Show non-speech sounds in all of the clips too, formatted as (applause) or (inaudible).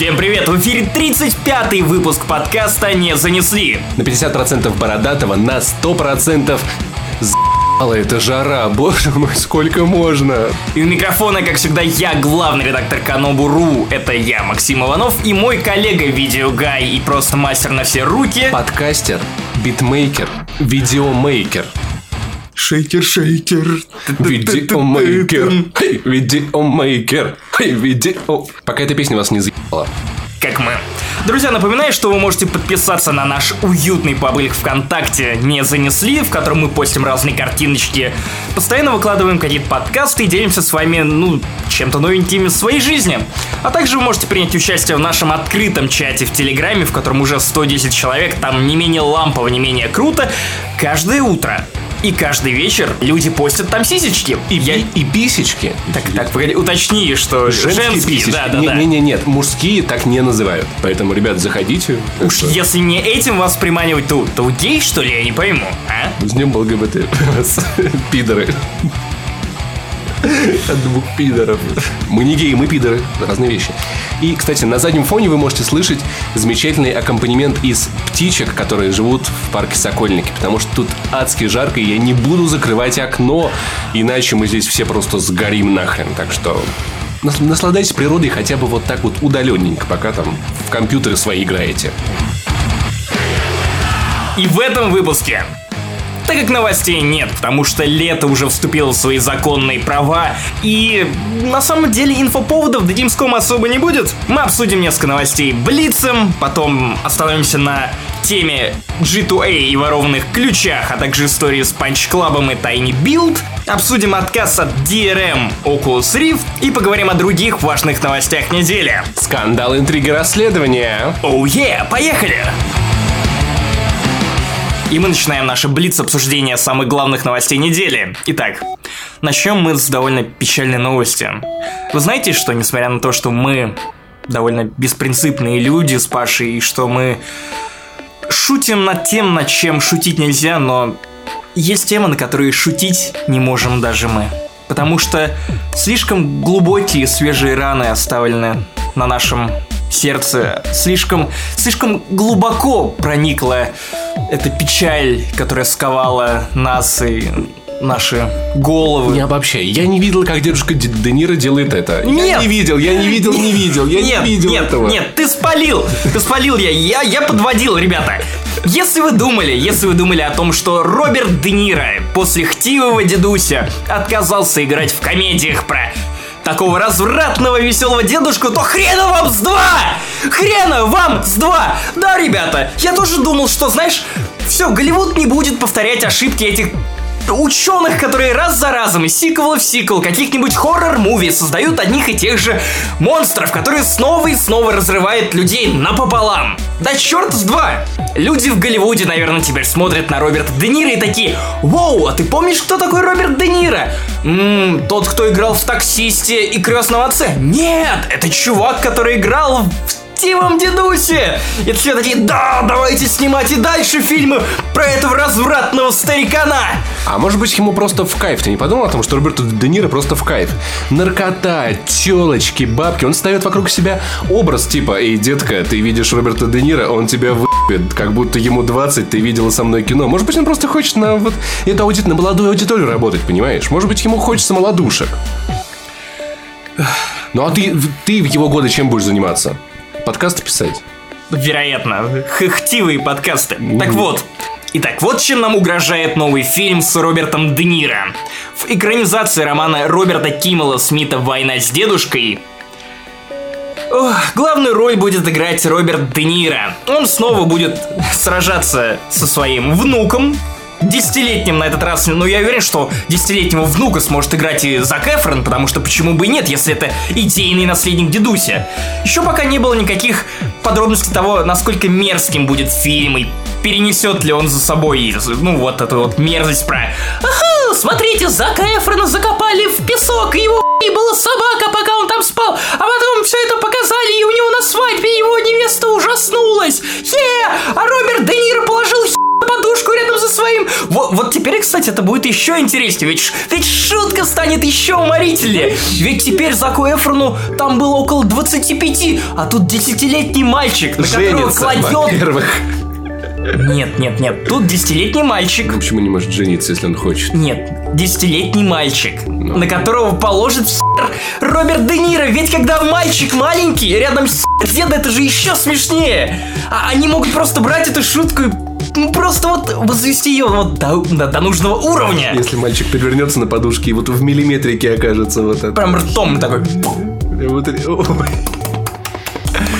Всем привет! В эфире 35-й выпуск подкаста «Не занесли». На 50% бородатого, на 100% за***ла эта жара, (laughs) боже мой, сколько можно? И у микрофона, как всегда, я, главный редактор Канобу.ру. Это я, Максим Иванов, и мой коллега Видеогай и просто мастер на все руки. Подкастер, битмейкер, видеомейкер. Шейкер, шейкер. Видеомейкер. Хей, видеомейкер. Хей, видео... Пока эта песня вас не заебала. Как мы. Друзья, напоминаю, что вы можете подписаться на наш уютный паблик ВКонтакте «Не занесли», в котором мы постим разные картиночки. Постоянно выкладываем какие-то подкасты и делимся с вами, ну, чем-то новеньким из своей жизни. А также вы можете принять участие в нашем открытом чате в Телеграме, в котором уже 110 человек, там не менее лампово, не менее круто, каждое утро. И каждый вечер люди постят там сисечки. И, я... и писечки. Так, так, погоди, уточни, что Женские, женские, писечки. да, да, не, да. не, не, нет, мужские так не называют. Поэтому, ребят, заходите. Уж Это- если не этим вас приманивать, то, то гей, что ли, я не пойму, а? С днем ЛГБТ. (laughs) Пидоры. (laughs) От двух пидоров. Мы не геи, мы пидоры. Разные вещи. И, кстати, на заднем фоне вы можете слышать замечательный аккомпанемент из птичек, которые живут в парке Сокольники. Потому что тут адски жарко, и я не буду закрывать окно, иначе мы здесь все просто сгорим нахрен. Так что нас- наслаждайтесь природой хотя бы вот так вот удаленненько, пока там в компьютеры свои играете. И в этом выпуске так как новостей нет, потому что лето уже вступило в свои законные права, и на самом деле инфоповодов до Димском особо не будет, мы обсудим несколько новостей Блицем, потом остановимся на теме G2A и ворованных ключах, а также истории с Punch Club и Tiny Build, обсудим отказ от DRM Oculus Rift и поговорим о других важных новостях недели. Скандал, интриги, расследования. Оу е, поехали! И мы начинаем наше блиц-обсуждение самых главных новостей недели. Итак, начнем мы с довольно печальной новости. Вы знаете, что несмотря на то, что мы довольно беспринципные люди с Пашей, и что мы шутим над тем, над чем шутить нельзя, но есть темы, на которые шутить не можем даже мы. Потому что слишком глубокие свежие раны оставлены на нашем сердце. Слишком, слишком глубоко проникла эта печаль, которая сковала нас и наши головы. Не обобщай. Я не видел, как дедушка Д- Де Ниро делает это. Нет. Я не видел, я не видел, не видел. Я нет, не видел нет, этого. Нет, ты спалил, ты спалил я, я, я подводил, ребята. Если вы думали, если вы думали о том, что Роберт Де Ниро после хтивого дедуся отказался играть в комедиях про такого развратного веселого дедушку, то хрена вам с два! Хрена вам с два! Да, ребята, я тоже думал, что, знаешь, все, Голливуд не будет повторять ошибки этих ученых, которые раз за разом из сиквела в сиквел каких-нибудь хоррор-муви создают одних и тех же монстров, которые снова и снова разрывают людей напополам. Да черт с два! Люди в Голливуде, наверное, теперь смотрят на Роберта Де Ниро и такие «Воу, а ты помнишь, кто такой Роберт Де Ниро?» «Ммм, тот, кто играл в «Таксисте» и «Крестном отце». Нет, это чувак, который играл в Тивом Дедусе! И все такие, да, давайте снимать и дальше фильмы про этого развратного старикана! А может быть, ему просто в кайф. Ты не подумал о том, что Роберту Де Ниро просто в кайф? Наркота, телочки, бабки. Он ставит вокруг себя образ типа «Эй, детка, ты видишь Роберта Де Ниро, он тебя выебет, как будто ему 20, ты видела со мной кино». Может быть, он просто хочет на вот эту ауди... на молодую аудиторию работать, понимаешь? Может быть, ему хочется молодушек. Ну а ты, ты в его годы чем будешь заниматься? Подкасты писать? Вероятно, хохтивые подкасты. Так вот, Итак, вот чем нам угрожает новый фильм с Робертом Де Ниро. В экранизации романа Роберта Киммела Смита «Война с дедушкой» Ох, главную роль будет играть Роберт Де Ниро. Он снова будет сражаться со своим внуком, десятилетним на этот раз, но я уверен, что десятилетнего внука сможет играть и Зак Эфрон, потому что почему бы и нет, если это идейный наследник дедуся. Еще пока не было никаких подробностей того, насколько мерзким будет фильм и перенесет ли он за собой, ну, вот эту вот мерзость про «Ага, смотрите, Зака Эфрона закопали в песок, его и была собака, пока он там спал, а потом все это показали, и у него на свадьбе его невеста ужаснулась. Е! А Роберт Де Ниро положил хи- подушку рядом со своим. Вот, вот теперь, кстати, это будет еще интереснее. Ведь, ведь шутка станет еще уморительнее. Ведь теперь Заку Эфрону там было около 25, а тут десятилетний мальчик, на которого Женится, кладет... во-первых. Нет, нет, нет, тут десятилетний мальчик. Ну, Почему не может жениться, если он хочет? Нет, десятилетний мальчик, на которого положит Роберт Де Ниро. Ведь когда мальчик маленький, рядом с деда, это же еще смешнее. А они могут просто брать эту шутку и ну, просто вот возвести ее вот до, до- до нужного уровня. Если мальчик перевернется на подушке и вот в миллиметрике окажется вот это. Прям ртом такой. Вот.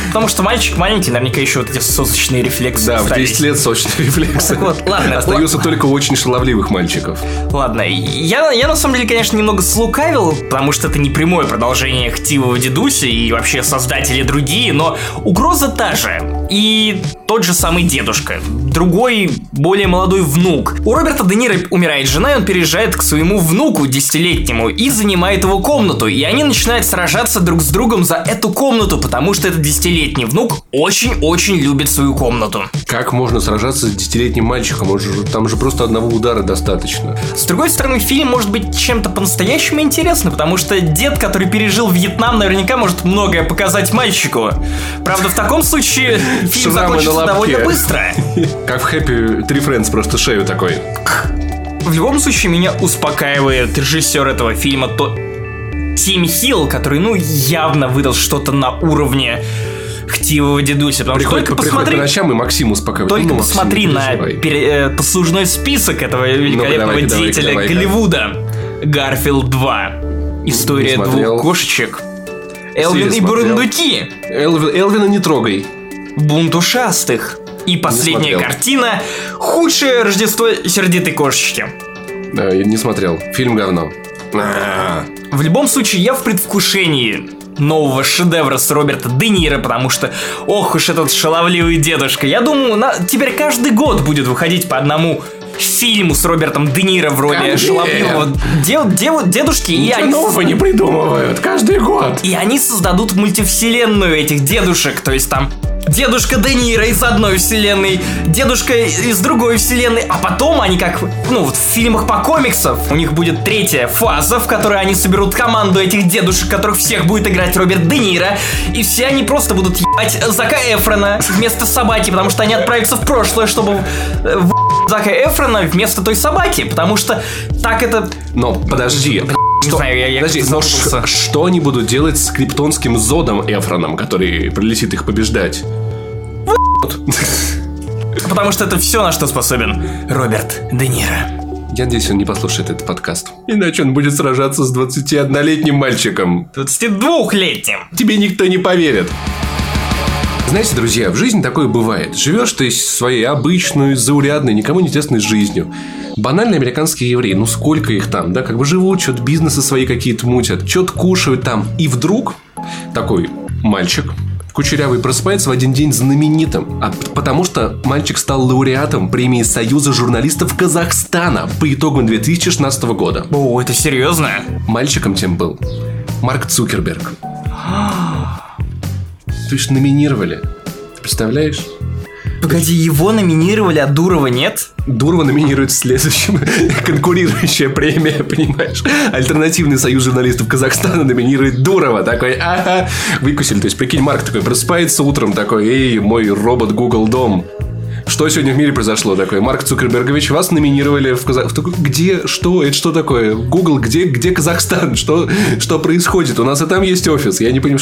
Потому что мальчик маленький, наверняка еще вот эти сосочные рефлексы Да, в остались. 10 лет сочные рефлексы. Так вот, ладно, Остаются только у очень шаловливых мальчиков. Ладно, я, я на самом деле, конечно, немного слукавил, потому что это не прямое продолжение Хтивого Дедуси и вообще создатели другие, но угроза та же. И тот же самый дедушка. Другой, более молодой внук. У Роберта Де Ниро умирает жена, и он переезжает к своему внуку десятилетнему и занимает его комнату. И они начинают сражаться друг с другом за эту комнату, потому что этот десятилетний внук очень-очень любит свою комнату. Как можно сражаться с десятилетним мальчиком? Он же- там же просто одного удара достаточно. С другой стороны, фильм может быть чем-то по-настоящему интересным, потому что дед, который пережил Вьетнам, наверняка может многое показать мальчику. Правда, в таком случае фильм закончится довольно быстро. (laughs) Как в Happy Three Friends, просто шею такой. В любом случае, меня успокаивает режиссер этого фильма, то Тим Хилл, который, ну, явно выдал что-то на уровне Хтивого дедуся. Потому что Приходит, только по- посмотри, по ночам и Максим успокаивает. Только Ну, Максим, посмотри на пере- э, послужной список этого великолепного давай-ка, деятеля давай-ка. Голливуда. Гарфилд 2. История двух кошечек. Элвин и. Бурундуки. Элви- Элвина не трогай. Бунт ушастых. И последняя картина «Худшее Рождество сердитой кошечки». Да, я не смотрел. Фильм говно. А, В любом случае, я в предвкушении нового шедевра с Роберта Де Ниро, потому что, ох уж этот шаловливый дедушка. Я думаю, на... теперь каждый год будет выходить по одному фильму с Робертом Де Ниро в роли Конечно. шаловливого де- де- дедушки. И Ничего они, нового не придумывают каждый год. и они создадут мультивселенную этих дедушек, то есть там Дедушка Де Ниро из одной вселенной, дедушка из другой вселенной, а потом они как, ну вот в фильмах по комиксам, у них будет третья фаза, в которой они соберут команду этих дедушек, которых всех будет играть Роберт Де Ниро, и все они просто будут ебать Зака Эфрона вместо собаки, потому что они отправятся в прошлое, чтобы Зака Эфрона вместо той собаки, потому что так это... Но подожди. Не знаю, я, я Подожди, но ш- что они будут делать с криптонским Зодом Эфроном, который прилетит их побеждать? Потому что это все, на что способен Роберт Де Ниро. Я надеюсь, он не послушает этот подкаст. Иначе он будет сражаться с 21-летним мальчиком. 22-летним. Тебе никто не поверит. Знаете, друзья, в жизни такое бывает. Живешь ты своей обычной, заурядной, никому не тесной жизнью. Банальные американские евреи, ну сколько их там, да, как бы живут, что-то бизнесы свои какие-то мутят, что-то кушают там. И вдруг такой мальчик, кучерявый, просыпается в один день знаменитым, а потому что мальчик стал лауреатом премии Союза журналистов Казахстана по итогам 2016 года. О, это серьезно? Мальчиком тем был Марк Цукерберг. (gasps) То есть номинировали. Ты представляешь? Погоди, его номинировали, а Дурова нет? Дурова номинирует в следующем. (laughs) Конкурирующая премия, понимаешь? Альтернативный союз журналистов Казахстана номинирует Дурова. Такой, ага, выкусили. То есть, прикинь, Марк такой просыпается утром, такой, эй, мой робот Google Дом. Что сегодня в мире произошло такое? Марк Цукербергович, вас номинировали в Казахстан. Где? Что? Это что такое? Google, где, где Казахстан? Что, что происходит? У нас и там есть офис. Я не понимаю,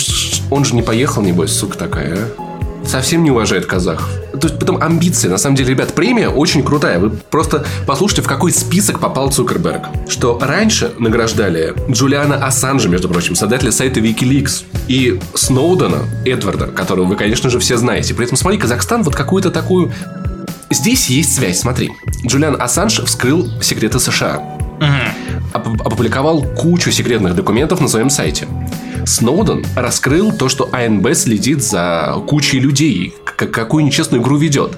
он же не поехал, небось, сука такая, а? Совсем не уважает казахов. То есть, потом амбиции. На самом деле, ребят, премия очень крутая. Вы просто послушайте, в какой список попал Цукерберг. Что раньше награждали Джулиана Ассанжа, между прочим, создателя сайта Wikileaks, и Сноудена Эдварда, которого вы, конечно же, все знаете. При этом, смотри, Казахстан вот какую-то такую... Здесь есть связь, смотри. Джулиан Ассанж вскрыл секреты США. Оп- опубликовал кучу секретных документов на своем сайте. Сноуден раскрыл то, что АНБ следит за кучей людей, какую нечестную игру ведет.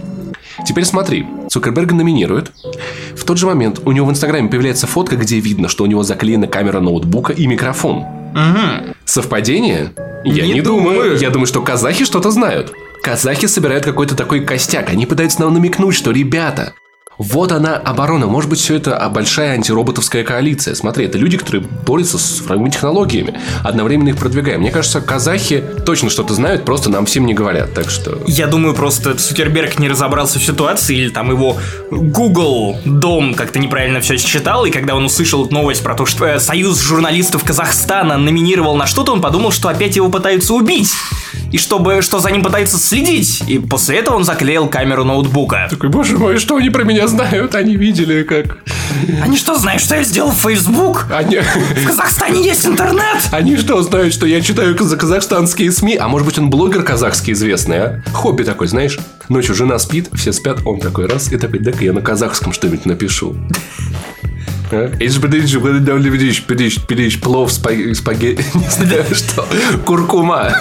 Теперь смотри, Цукерберга номинируют. В тот же момент у него в Инстаграме появляется фотка, где видно, что у него заклеена камера ноутбука и микрофон. Совпадение? Я Не не, думаю. думаю. Я думаю, что казахи что-то знают. Казахи собирают какой-то такой костяк. Они пытаются нам намекнуть, что, ребята, Вот она оборона. Может быть, все это большая антироботовская коалиция. Смотри, это люди, которые борются с цифровыми технологиями, одновременно их продвигая. Мне кажется, казахи точно что-то знают, просто нам всем не говорят. Так что... Я думаю, просто Цукерберг не разобрался в ситуации, или там его Google дом как-то неправильно все считал, и когда он услышал новость про то, что э, Союз журналистов Казахстана номинировал на что-то, он подумал, что опять его пытаются убить. И чтобы, что за ним пытаются следить. И после этого он заклеил камеру ноутбука. Такой, боже мой, что они про меня знают? Они видели, как... Они что, знают, что я сделал в Facebook? Они... В Казахстане есть интернет? Они что, знают, что я читаю каз- казахстанские СМИ? А может быть, он блогер казахский известный, а? Хобби такой, знаешь? Ночью жена спит, все спят, он такой раз, и такой, дай-ка я на казахском что-нибудь напишу. А? Пилищ, плов, спаг- спагетти, (laughs) не знаю что, куркума.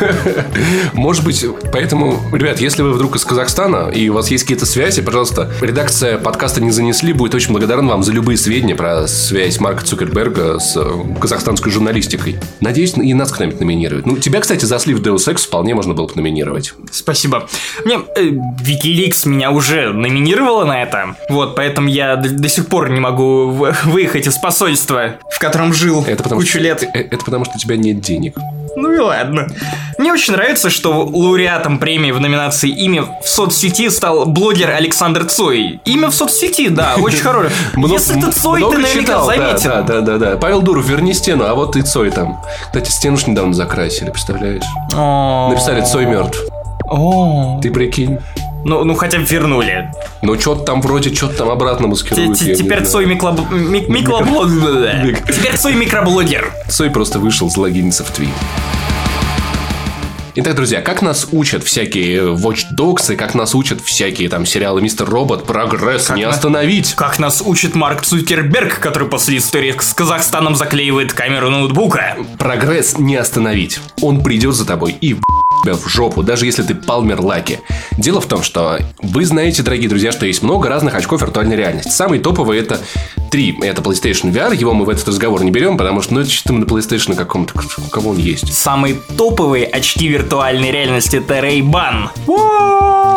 Может быть, поэтому, ребят, если вы вдруг из Казахстана и у вас есть какие-то связи, пожалуйста, редакция подкаста не занесли, будет очень благодарен вам за любые сведения про связь Марка Цукерберга с э, казахстанской журналистикой. Надеюсь, и нас кто-нибудь номинирует. Ну, тебя, кстати, за слив Deus Ex вполне можно было бы номинировать. Спасибо. Мне э, Wikileaks меня уже номинировала на это. Вот, поэтому я до, до сих пор не могу в- выехать из посольства, в котором жил Это потому, кучу что, лет. э, Это потому, что у тебя нет денег. Ну и ладно. Мне очень нравится, что лауреатом премии в номинации «Имя в соцсети» стал блогер Александр Цой. Имя в соцсети, да, (laughs) очень хорошее. Много- Если ты Цой, ты наверняка заметил. Да, да, да, да. Павел Дуров, верни стену, а вот и Цой там. Кстати, стену ж недавно закрасили, представляешь? Написали Цой мертв. Ты прикинь. Ну, ну хотя бы вернули. Ну, что-то там вроде, что-то там обратно маскируют. Теперь. Цой микробл- ми- микроблогер. Теперь Цой микроблогер. Цой просто вышел залогиниться в Твит. Итак, друзья, как нас учат всякие Watch Dogs и как нас учат всякие там сериалы Мистер Робот, прогресс не на- остановить. Как нас учит Марк Цукерберг, который после истории с Казахстаном заклеивает камеру ноутбука. Прогресс не остановить. Он придет за тобой и в жопу, даже если ты Палмер Лаки. Дело в том, что вы знаете, дорогие друзья, что есть много разных очков виртуальной реальности. Самый топовый это три. Это PlayStation VR, его мы в этот разговор не берем, потому что, ну, это чисто на PlayStation каком-то, у кого он есть. Самые топовые очки виртуальной реальности это Ray-Ban.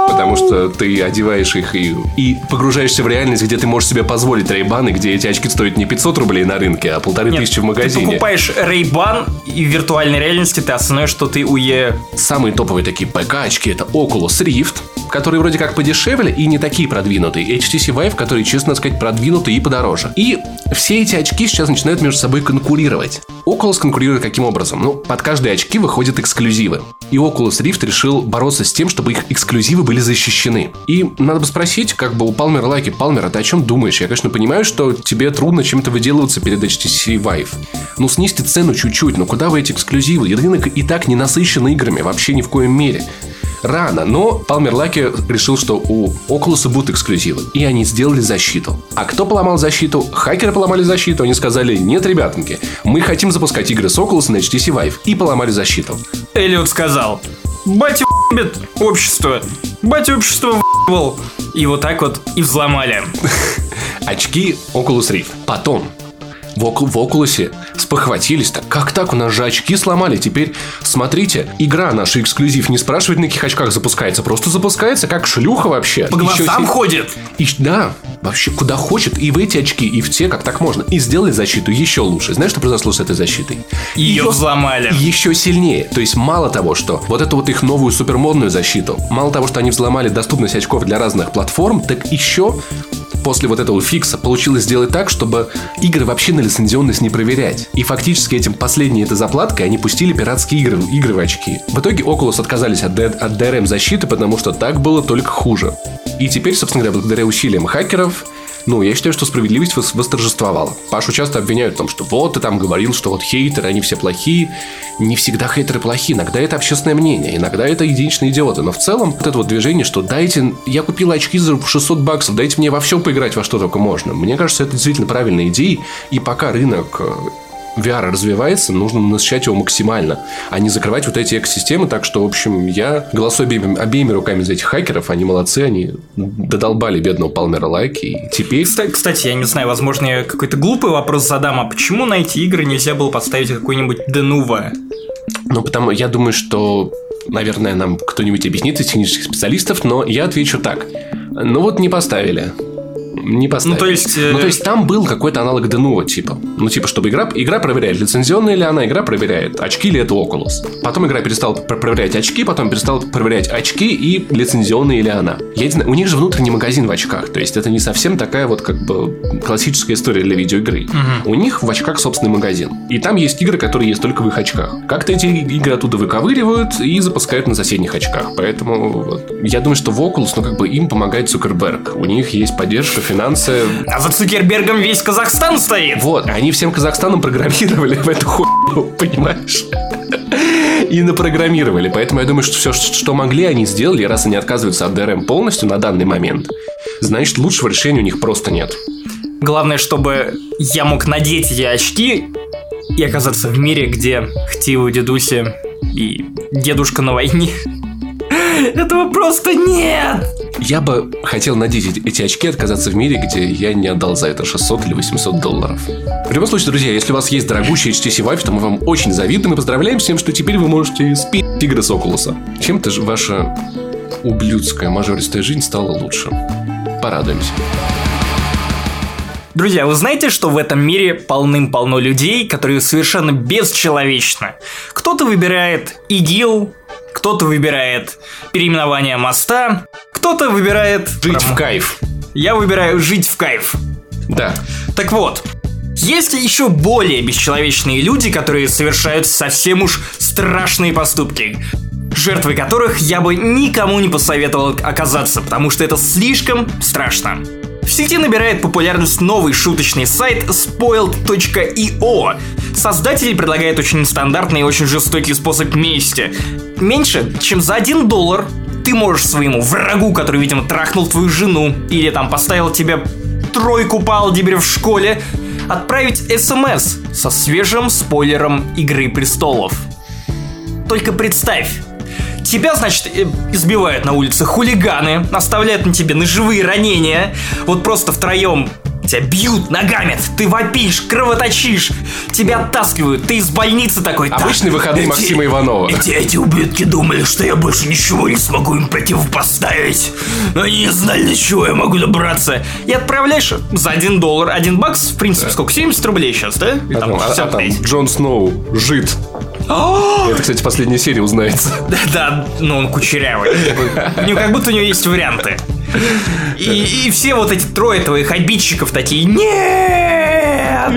Потому что ты одеваешь их и, и погружаешься в реальность, где ты можешь себе позволить рейбаны, где эти очки стоят не 500 рублей на рынке, а полторы Нет, тысячи в Ты магазине. покупаешь Ray-Ban, и в виртуальной реальности ты осознаешь, что ты уе... Самые топовые такие ПК-очки это Oculus Rift, которые вроде как подешевле и не такие продвинутые. HTC Vive, которые, честно сказать, продвинутые и подороже. И все эти очки сейчас начинают между собой конкурировать. Oculus конкурирует каким образом? Ну, под каждые очки выходят эксклюзивы. И Oculus Rift решил бороться с тем, чтобы их эксклюзивы были защищены. И надо бы спросить, как бы у Палмера Лайки, Палмер, а ты о чем думаешь? Я, конечно, понимаю, что тебе трудно чем-то выделываться перед HTC Vive. Ну, снизьте цену чуть-чуть, но куда вы эти эксклюзивы? И рынок и так не насыщен играми, вообще ни в коем мере. Рано, но Палмер Лаки решил, что у Oculus будут эксклюзивы. И они сделали защиту. А кто поломал защиту? Хакеры поломали защиту. Они сказали, нет, ребятоньки, мы хотим запускать игры с Oculus на HTC Vive. И поломали защиту. Эллиот сказал, батя ебет общество, батя общество в***был». И вот так вот и взломали. (laughs) очки Oculus Rift. Потом в, Ocu- в Oculus спохватились так. Как так? У нас же очки сломали. Теперь, смотрите, игра наша эксклюзив не спрашивает, на каких очках запускается. Просто запускается, как шлюха вообще. По Еще глазам си- ходит. И, да, вообще куда хочет. И в эти очки, и в те, как так можно. И сделали защиту еще лучше. Знаешь, что произошло с этой защитой? Ее взломали. еще сильнее. То есть мало того, что вот эту вот их новую супермодную защиту, мало того, что они взломали доступность очков для разных платформ, так еще после вот этого фикса получилось сделать так, чтобы игры вообще на лицензионность не проверять. И фактически этим последней этой заплаткой они пустили пиратские игры, игры в очки. В итоге Oculus отказались от, от DRM защиты, потому что так было только хуже. И теперь, собственно говоря, благодаря усилиям хакеров, ну, я считаю, что справедливость вос- восторжествовала. Пашу часто обвиняют в том, что вот ты там говорил, что вот хейтеры, они все плохие. Не всегда хейтеры плохие, иногда это общественное мнение, иногда это единичные идиоты. Но в целом, вот это вот движение, что дайте, я купил очки за 600 баксов, дайте мне во всем поиграть, во что только можно. Мне кажется, это действительно правильная идея, и пока рынок э, VR развивается, нужно насыщать его максимально, а не закрывать вот эти экосистемы. Так что, в общем, я голосую обеими, обеими руками за этих хакеров. Они молодцы, они додолбали бедного Палмера лайки. И теперь... Кста- Кстати, я не знаю, возможно, я какой-то глупый вопрос задам, а почему на эти игры нельзя было подставить какой-нибудь Денува? Ну, потому я думаю, что, наверное, нам кто-нибудь объяснит из технических специалистов, но я отвечу так. Ну вот не поставили. Не поставили. Ну, то есть, э, Ну, то есть там был какой-то аналог Денуа, типа. Ну, типа, чтобы игра, игра проверяет, лицензионная ли она, игра проверяет, очки ли это Oculus. Потом игра перестала пр- проверять очки, потом перестала проверять очки и лицензионная ли она. Я не знаю, у них же внутренний магазин в очках, то есть это не совсем такая вот как бы классическая история для видеоигры. У них в очках собственный магазин. И там есть игры, которые есть только в их очках. Как-то эти игры оттуда выковыривают и запускают на соседних очках. Поэтому вот, я думаю, что в Oculus, ну, как бы им помогает Цукерберг. У них есть поддержка, финансы. А за Цукербергом весь Казахстан стоит. Вот, они всем Казахстаном программировали в эту хуйню, понимаешь? И напрограммировали. Поэтому я думаю, что все, что могли, они сделали. Раз они отказываются от DRM полностью на данный момент, значит, лучшего решения у них просто нет. Главное, чтобы я мог надеть эти очки и оказаться в мире, где Хтиву, Дедуси и дедушка на войне. (laughs) Этого просто нет! Я бы хотел надеть эти- очки и отказаться в мире, где я не отдал за это 600 или 800 долларов. В любом случае, друзья, если у вас есть дорогущий HTC Vive, то мы вам очень завидуем и поздравляем с тем, что теперь вы можете спить игры с Окулуса. Чем-то же ваша ублюдская мажористая жизнь стала лучше. Порадуемся. Друзья, вы знаете, что в этом мире полным-полно людей, которые совершенно бесчеловечны? Кто-то выбирает ИГИЛ, кто-то выбирает переименование моста, кто-то выбирает... Жить в кайф. Я выбираю жить в кайф. Да. Так вот, есть еще более бесчеловечные люди, которые совершают совсем уж страшные поступки, жертвой которых я бы никому не посоветовал оказаться, потому что это слишком страшно. В сети набирает популярность новый шуточный сайт spoiled.io. Создатели предлагают очень нестандартный и очень жестокий способ мести. Меньше, чем за 1 доллар ты можешь своему врагу, который, видимо, трахнул твою жену, или там поставил тебе тройку по алгебре в школе, отправить СМС со свежим спойлером Игры Престолов. Только представь, тебя, значит, э, избивают на улице хулиганы, оставляют на тебе ножевые ранения, вот просто втроем тебя бьют ногами, ты вопишь, кровоточишь, тебя оттаскивают, ты из больницы такой. «Так, Обычный выходные эти- Максима Иванова. Эти, эти ублюдки думали, что я больше ничего не смогу им противопоставить. Но они не знали, до чего я могу добраться. И отправляешь за 1 доллар, 1 бакс, в принципе, сколько? 70 рублей сейчас, да? Или А там там, а- а там 65. Джон Сноу жид. (gasps) Это, кстати, последняя серия узнается. Да, да, ну он кучерявый. У него как будто у него есть варианты. И, и все вот эти трое твоих обидчиков такие нет!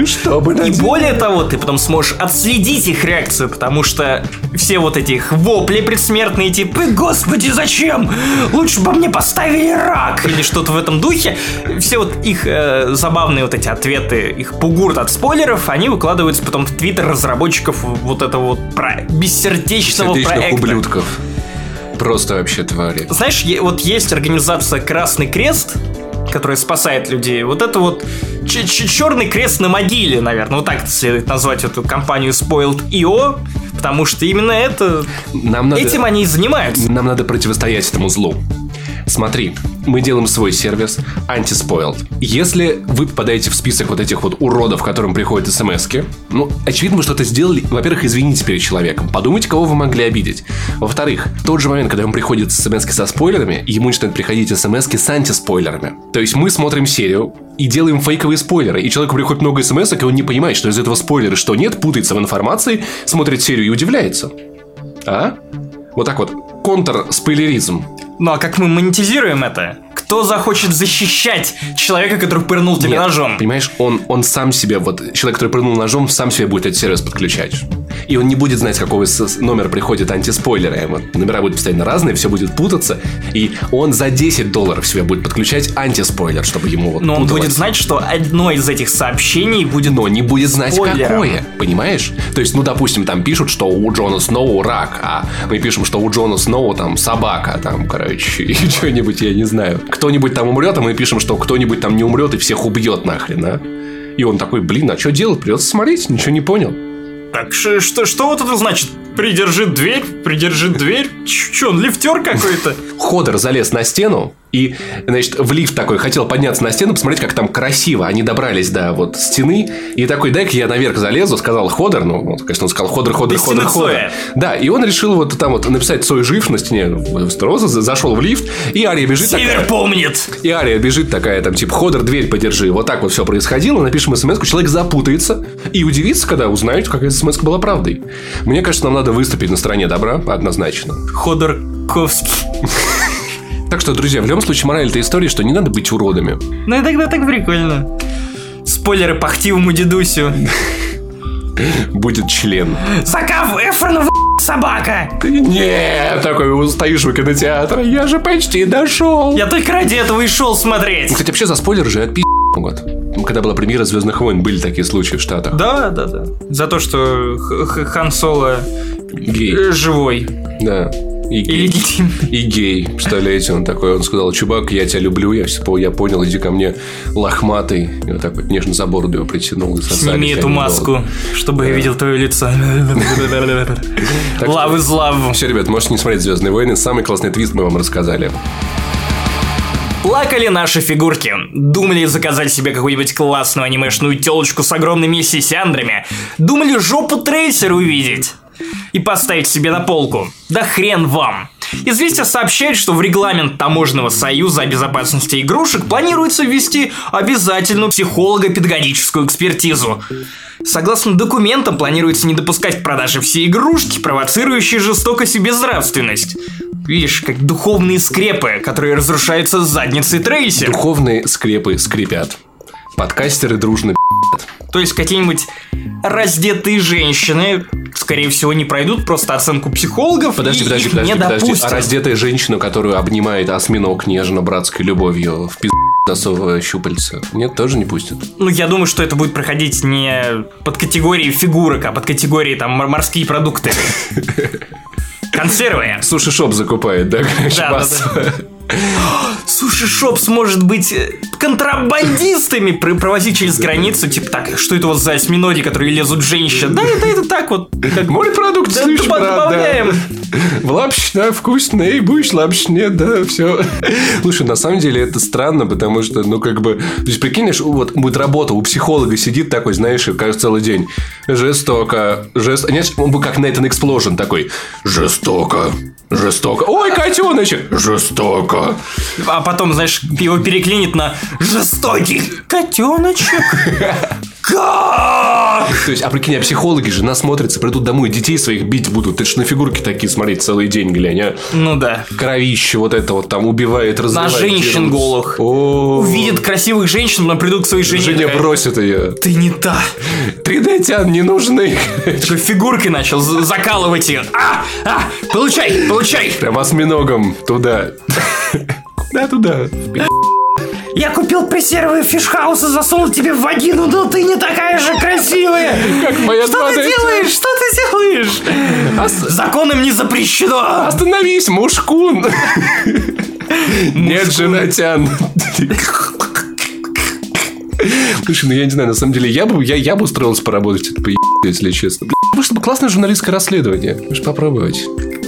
Чтобы И более того, ты потом сможешь отследить их реакцию, потому что все вот эти их вопли предсмертные, типа «Господи, зачем? Лучше бы мне поставили рак!» Или что-то в этом духе. Все вот их э, забавные вот эти ответы, их бугурт от спойлеров, они выкладываются потом в твиттер разработчиков вот этого вот про... бессердечного Сердечных проекта. ублюдков. Просто вообще твари. Знаешь, вот есть организация Красный Крест, которая спасает людей. Вот это вот черный крест на могиле, наверное. Вот так следует назвать эту компанию Spoiled.io, потому что именно это... Нам надо... Этим они и занимаются. Нам надо противостоять этому злу. Смотри, мы делаем свой сервис Anti-Spoiled. Если вы попадаете в список вот этих вот уродов, которым приходят смс ну, очевидно, вы что-то сделали. Во-первых, извините перед человеком. Подумайте, кого вы могли обидеть. Во-вторых, в тот же момент, когда ему приходят смс со спойлерами, ему начинают приходить смс с антиспойлерами. То есть мы смотрим серию и делаем фейковые спойлеры, и человеку приходит много смс и он не понимает, что из этого спойлера что нет, путается в информации, смотрит серию и удивляется. А? Вот так вот. Контр-спойлеризм. Ну а как мы монетизируем это? Кто захочет защищать человека, который пырнул тебе Нет, ножом? Понимаешь, он, он сам себе, вот человек, который прыгнул ножом, сам себе будет этот сервис подключать. И он не будет знать, с какого номера приходит антиспойлеры. Вот номера будут постоянно разные, все будет путаться. И он за 10 долларов себе будет подключать антиспойлер, чтобы ему вот Но он будет знать, что одно из этих сообщений будет... но не будет знать, Спойлером. какое, понимаешь? То есть, ну, допустим, там пишут, что у Джона Сноу рак, а мы пишем, что у Джона Сноу там собака, там, короче, (laughs) и что-нибудь, я не знаю. Кто-нибудь там умрет, а мы пишем, что кто-нибудь там не умрет и всех убьет нахрен, а? И он такой, блин, а что делать? Придется смотреть, ничего не понял. Так что, что вот это значит? Придержи дверь, придержи дверь. Че, он лифтер какой-то? Ходор залез на стену И, значит, в лифт такой хотел подняться на стену, посмотреть, как там красиво. Они добрались до вот стены. И такой, дай-ка я наверх залезу, сказал Ходор. Ну, он, конечно, он сказал Ходор, Ходор, Ходор, Ходор. Да, и он решил вот там вот написать Цой жив на стене Роза, зашел в лифт, и Ария бежит Север такая. помнит. И Ария бежит такая, там, типа, Ходор, дверь подержи. Вот так вот все происходило. Напишем смс человек запутается и удивится, когда узнает, какая смс была правдой. Мне кажется, нам надо выступить на стороне добра, однозначно. Ходорковский. Так что, друзья, в любом случае, мораль этой истории, что не надо быть уродами. Ну и тогда так прикольно. Спойлеры по хтивому дедусю. Будет член. Закав Эфрон собака. Нет, такой стоишь у кинотеатра, я же почти дошел. Я только ради этого и шел смотреть. Кстати, вообще за спойлер же отпи*** могут. Когда была премьера Звездных войн, были такие случаи в Штатах. Да, да, да. За то, что Х- Хан Соло Гей. живой. Да. И гей. И гей. Представляете, он такой, он сказал, чувак, я тебя люблю, я все я понял, иди ко мне лохматый. И вот так вот нежно за бороду его притянул. И Сними эту маску, чтобы я видел твое лицо. Лав из лав. Все, ребят, можете не смотреть Звездные войны. Самый классный твист мы вам рассказали. Плакали наши фигурки. Думали заказать себе какую-нибудь классную анимешную телочку с огромными сисяндрами. Думали жопу трейсера увидеть. И поставить себе на полку. Да хрен вам. Известия сообщает, что в регламент Таможенного союза о безопасности игрушек планируется ввести обязательную психолого-педагогическую экспертизу. Согласно документам, планируется не допускать к продаже все игрушки, провоцирующие жестокость и безнравственность. Видишь, как духовные скрепы, которые разрушаются с задницей трейсера. Духовные скрепы скрипят. Подкастеры дружно То есть какие-нибудь раздетые женщины, скорее всего, не пройдут просто оценку психологов Подожди, и подожди, их подожди, не подожди. допустят. А раздетая женщина, которую обнимает осьминог нежно-братской любовью в пиз... засовывая щупальца, нет, тоже не пустят. Ну, я думаю, что это будет проходить не под категорией фигурок, а под категорией там мор- морские продукты. (laughs) Консервы. Суши-шоп закупает, да? да, массово. Суши-шоп сможет быть э, контрабандистами, пр- провозить через границу, типа так, что это вот за осьминоги, которые лезут женщин? Да, это, это так вот. как- Морепродукты, Да, доба- брат, да. добавляем. В лапщина вкусная, и будешь лапщине, да, все. Слушай, на самом деле это странно, потому что, ну, как бы... То есть, прикинешь, вот будет работа, у психолога сидит такой, знаешь, кажется, целый день. Жестоко, жестоко. Нет, он бы как Nathan Explosion такой. Жестоко, жестоко. Ой, котеночек, жестоко. А потом, знаешь, его переклинит на жестокий котеночек. (laughs) Как? То есть, а прикинь, а психологи же насмотрятся, придут домой, детей своих бить будут. Ты ж на фигурки такие смотреть целый день, глянь, а. Ну да. Кровище вот это вот там убивает, разрывает. женщин дерутся. голых. О, Увидит красивых женщин, но придут к своей жене. Женя бросит ее. Ты не та. 3D-тян не нужны. Такой фигуркой начал за- закалывать ее. А, а, получай, получай. Прям осьминогом туда. (laughs) Куда туда? Я купил консервы фишхауса, засунул тебе в вагину, но ты не такая же красивая. Как моя Что ты 2D. делаешь? Что ты делаешь? Законом не запрещено. Остановись, мушкун. Нет, женатян. Слушай, ну я не знаю, на самом деле, я бы, я, я бы устроился поработать, это поебать, если честно. Бля, Чтобы классное журналистское расследование. Можешь попробовать.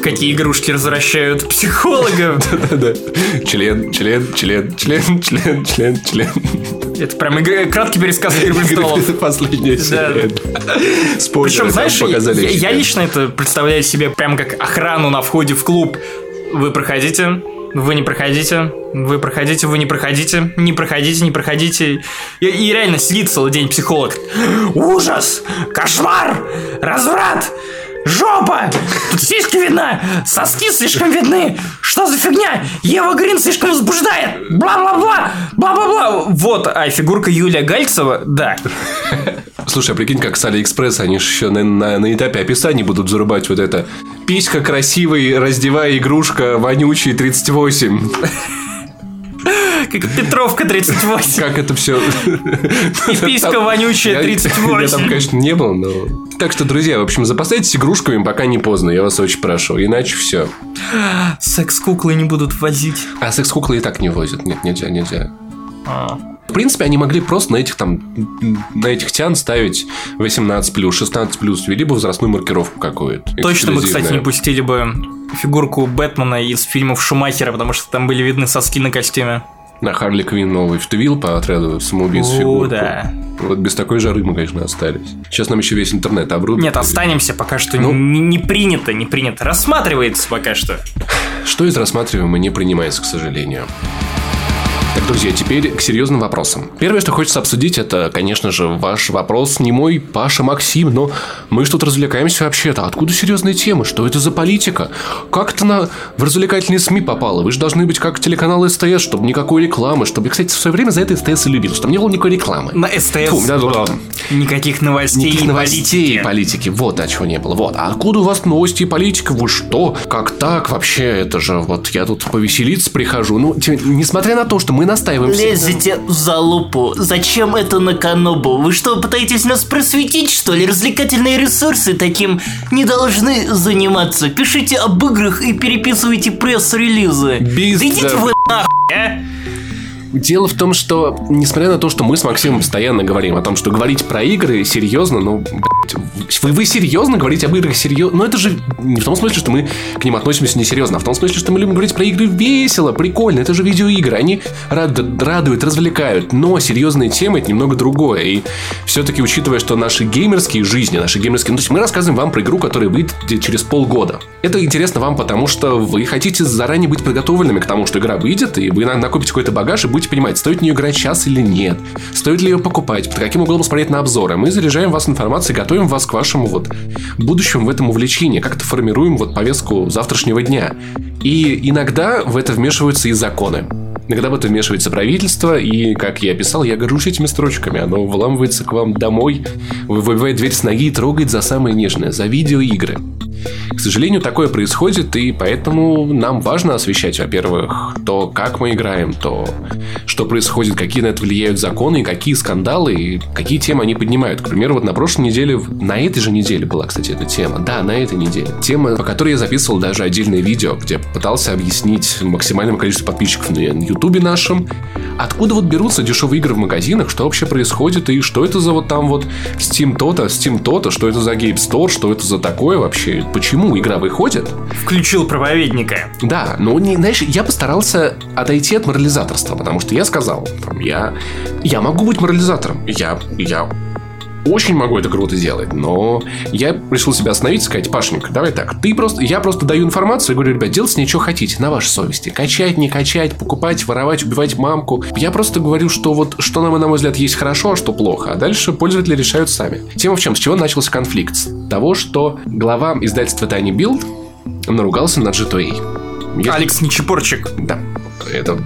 Какие игрушки развращают психологов. (laughs) Да-да. Член, член, член, член, член, член, член. Это прям игра- краткий пересказ «Игры престолов». (laughs) Последняя серия. Спойлеры Причем, знаешь, показали. я, я лично это представляю себе прям как охрану на входе в клуб. Вы проходите, вы не проходите, вы проходите, вы не проходите, не проходите, не проходите. И, и реально сидит целый день психолог. Ужас! Кошмар! Разврат! Жопа! Тут сиськи видна! Соски слишком видны! Что за фигня? Ева Грин слишком возбуждает! Бла-бла-бла! Бла-бла-бла! Вот, а фигурка Юлия Гальцева, да. Слушай, а прикинь, как с Алиэкспресс, они же еще на, на- на этапе описания будут зарубать вот это. Писька красивый, раздевая игрушка, вонючий 38. Как Петровка 38. Как это все... И писька вонючая Я 38. там, конечно, не был, но... Так что, друзья, в общем, запасайтесь игрушками, пока не поздно, я вас очень прошу. Иначе все. Секс-куклы не будут возить. А секс-куклы и так не возят. Нет, нельзя, нельзя. А. В принципе, они могли просто на этих там на этих тян ставить 18 плюс, 16 плюс, бы возрастную маркировку какую-то. Точно бы, кстати, не пустили бы фигурку Бэтмена из фильмов Шумахера, потому что там были видны соски на костюме. На Харли Квин новый втувил по отряду самоубийц фигурку. да. Вот без такой жары мы, конечно, остались. Сейчас нам еще весь интернет обрубит. Нет, останемся пока что. Ну. Не, не принято, не принято. Рассматривается пока что. Что из рассматриваемого не принимается, к сожалению. Так, друзья, теперь к серьезным вопросам. Первое, что хочется обсудить, это, конечно же, ваш вопрос не мой, Паша, Максим, но мы же тут развлекаемся вообще-то. Откуда серьезные темы? Что это за политика? Как это на... в развлекательные СМИ попало? Вы же должны быть как телеканал СТС, чтобы никакой рекламы, чтобы... Кстати, в свое время за это СТС и любил, чтобы не было никакой рекламы. На СТС Фу, да, да, да. никаких новостей Никаких и новостей политики. и политики. Вот, а чего не было. Вот. А откуда у вас новости и политика? Вы что? Как так? Вообще, это же вот я тут повеселиться прихожу. Ну, несмотря на то, что мы настаиваем всегда- Лезете в залупу. Зачем это на канобу? Вы что, пытаетесь нас просветить, что ли? Развлекательные ресурсы таким не должны заниматься. Пишите об играх и переписывайте пресс-релизы. Без- Да идите да. вы А? Дело в том, что, несмотря на то, что мы с Максимом постоянно говорим о том, что говорить про игры серьезно, ну, вы, вы серьезно говорите об играх серьезно? Но это же не в том смысле, что мы к ним относимся несерьезно, а в том смысле, что мы любим говорить про игры весело, прикольно. Это же видеоигры, они рад- радуют, развлекают. Но серьезные темы это немного другое. И все-таки, учитывая, что наши геймерские жизни, наши геймерские... Ну, то есть мы рассказываем вам про игру, которая выйдет через полгода. Это интересно вам, потому что вы хотите заранее быть подготовленными к тому, что игра выйдет, и вы на- накопите какой-то багаж и будете понимать, стоит нее играть сейчас или нет, стоит ли ее покупать, под каким углом смотреть на обзоры. Мы заряжаем вас информацией, готовим вас к вашему вот будущему в этом увлечении, как-то формируем вот повестку завтрашнего дня. И иногда в это вмешиваются и законы. Иногда в это вмешивается правительство, и, как я писал, я горжусь этими строчками. Оно вламывается к вам домой, выбивает дверь с ноги и трогает за самое нежное, за видеоигры. К сожалению, такое происходит, и поэтому нам важно освещать, во-первых, то, как мы играем, то, что происходит, какие на это влияют законы, и какие скандалы, и какие темы они поднимают. К примеру, вот на прошлой неделе, на этой же неделе была, кстати, эта тема. Да, на этой неделе. Тема, по которой я записывал даже отдельное видео, где пытался объяснить максимальному количеству подписчиков на Ютубе нашем, откуда вот берутся дешевые игры в магазинах, что вообще происходит, и что это за вот там вот Steam то-то, Steam то-то, что это за Game Store, что это за такое вообще, почему игра выходит. Включил проповедника. Да, но не, знаешь, я постарался отойти от морализаторства, потому что я сказал, там, я, я могу быть морализатором, я, я очень могу это круто делать, но я решил себя остановить и сказать, Пашенька, давай так, ты просто, я просто даю информацию и говорю, ребят, делайте с ней что хотите, на вашей совести. Качать, не качать, покупать, воровать, убивать мамку. Я просто говорю, что вот, что нам, на мой взгляд, есть хорошо, а что плохо, а дальше пользователи решают сами. Тема в чем? С чего начался конфликт? С того, что глава издательства Tiny Build наругался над G2A. Я- Алекс Нечепорчик. Да, это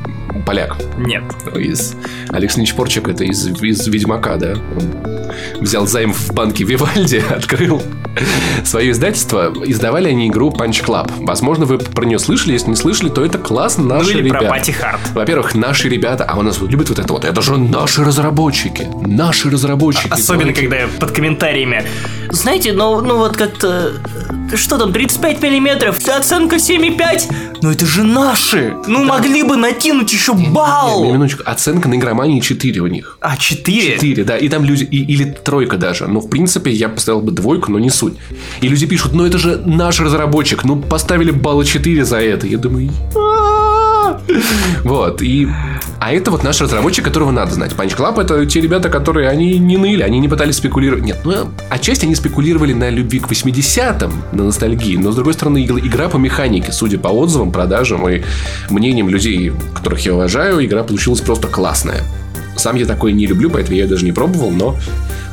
поляк. Нет. Из... Алекс Нечпорчик это из, из Ведьмака, да? Он взял займ в банке Вивальди, (laughs) открыл свое издательство. Издавали они игру Punch Club. Возможно, вы про нее слышали. Если не слышали, то это классно. Ну Наши или про ребята. Пати Харт. Во-первых, наши ребята, а у нас любят вот это вот. Это же наши разработчики. Наши разработчики. Особенно, Давайте. когда под комментариями. Знаете, ну, ну вот как-то... э, Что там, 35 миллиметров? Оценка 7,5? Ну это же наши! Ну могли бы накинуть еще Не, балл! минуточку. Оценка на игромании 4 у них. А, 4? 4, да, и там люди, и- или тройка даже. Но, в принципе, я поставил бы двойку, но не суть. И люди пишут, ну это же наш разработчик, ну поставили балла 4 за это. Я думаю. (laughs) вот, и... А это вот наш разработчик, которого надо знать. Punch Club это те ребята, которые, они не ныли, они не пытались спекулировать. Нет, ну, отчасти они спекулировали на любви к 80-м, на ностальгии, но, с другой стороны, игра по механике, судя по отзывам, продажам и мнениям людей, которых я уважаю, игра получилась просто классная. Сам я такое не люблю, поэтому я ее даже не пробовал, но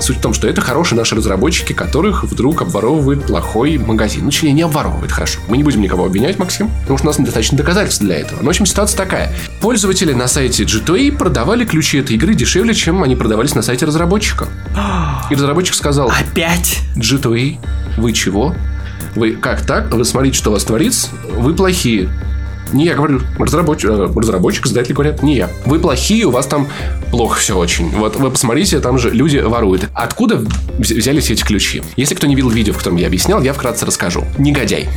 суть в том, что это хорошие наши разработчики, которых вдруг обворовывает плохой магазин. Ну, точнее, не обворовывает, хорошо. Мы не будем никого обвинять, Максим, потому что у нас недостаточно доказательств для этого. Но, в общем, ситуация такая. Пользователи на сайте G2A продавали ключи этой игры дешевле, чем они продавались на сайте разработчика. И разработчик сказал, Опять? G2A, вы чего? Вы как так? Вы смотрите, что у вас творится? Вы плохие. Не я говорю, разработчик, э, разработчик, издатели говорят, не я. Вы плохие, у вас там плохо все очень. Вот вы посмотрите, там же люди воруют. Откуда вз- взялись эти ключи? Если кто не видел видео, в котором я объяснял, я вкратце расскажу. Негодяй.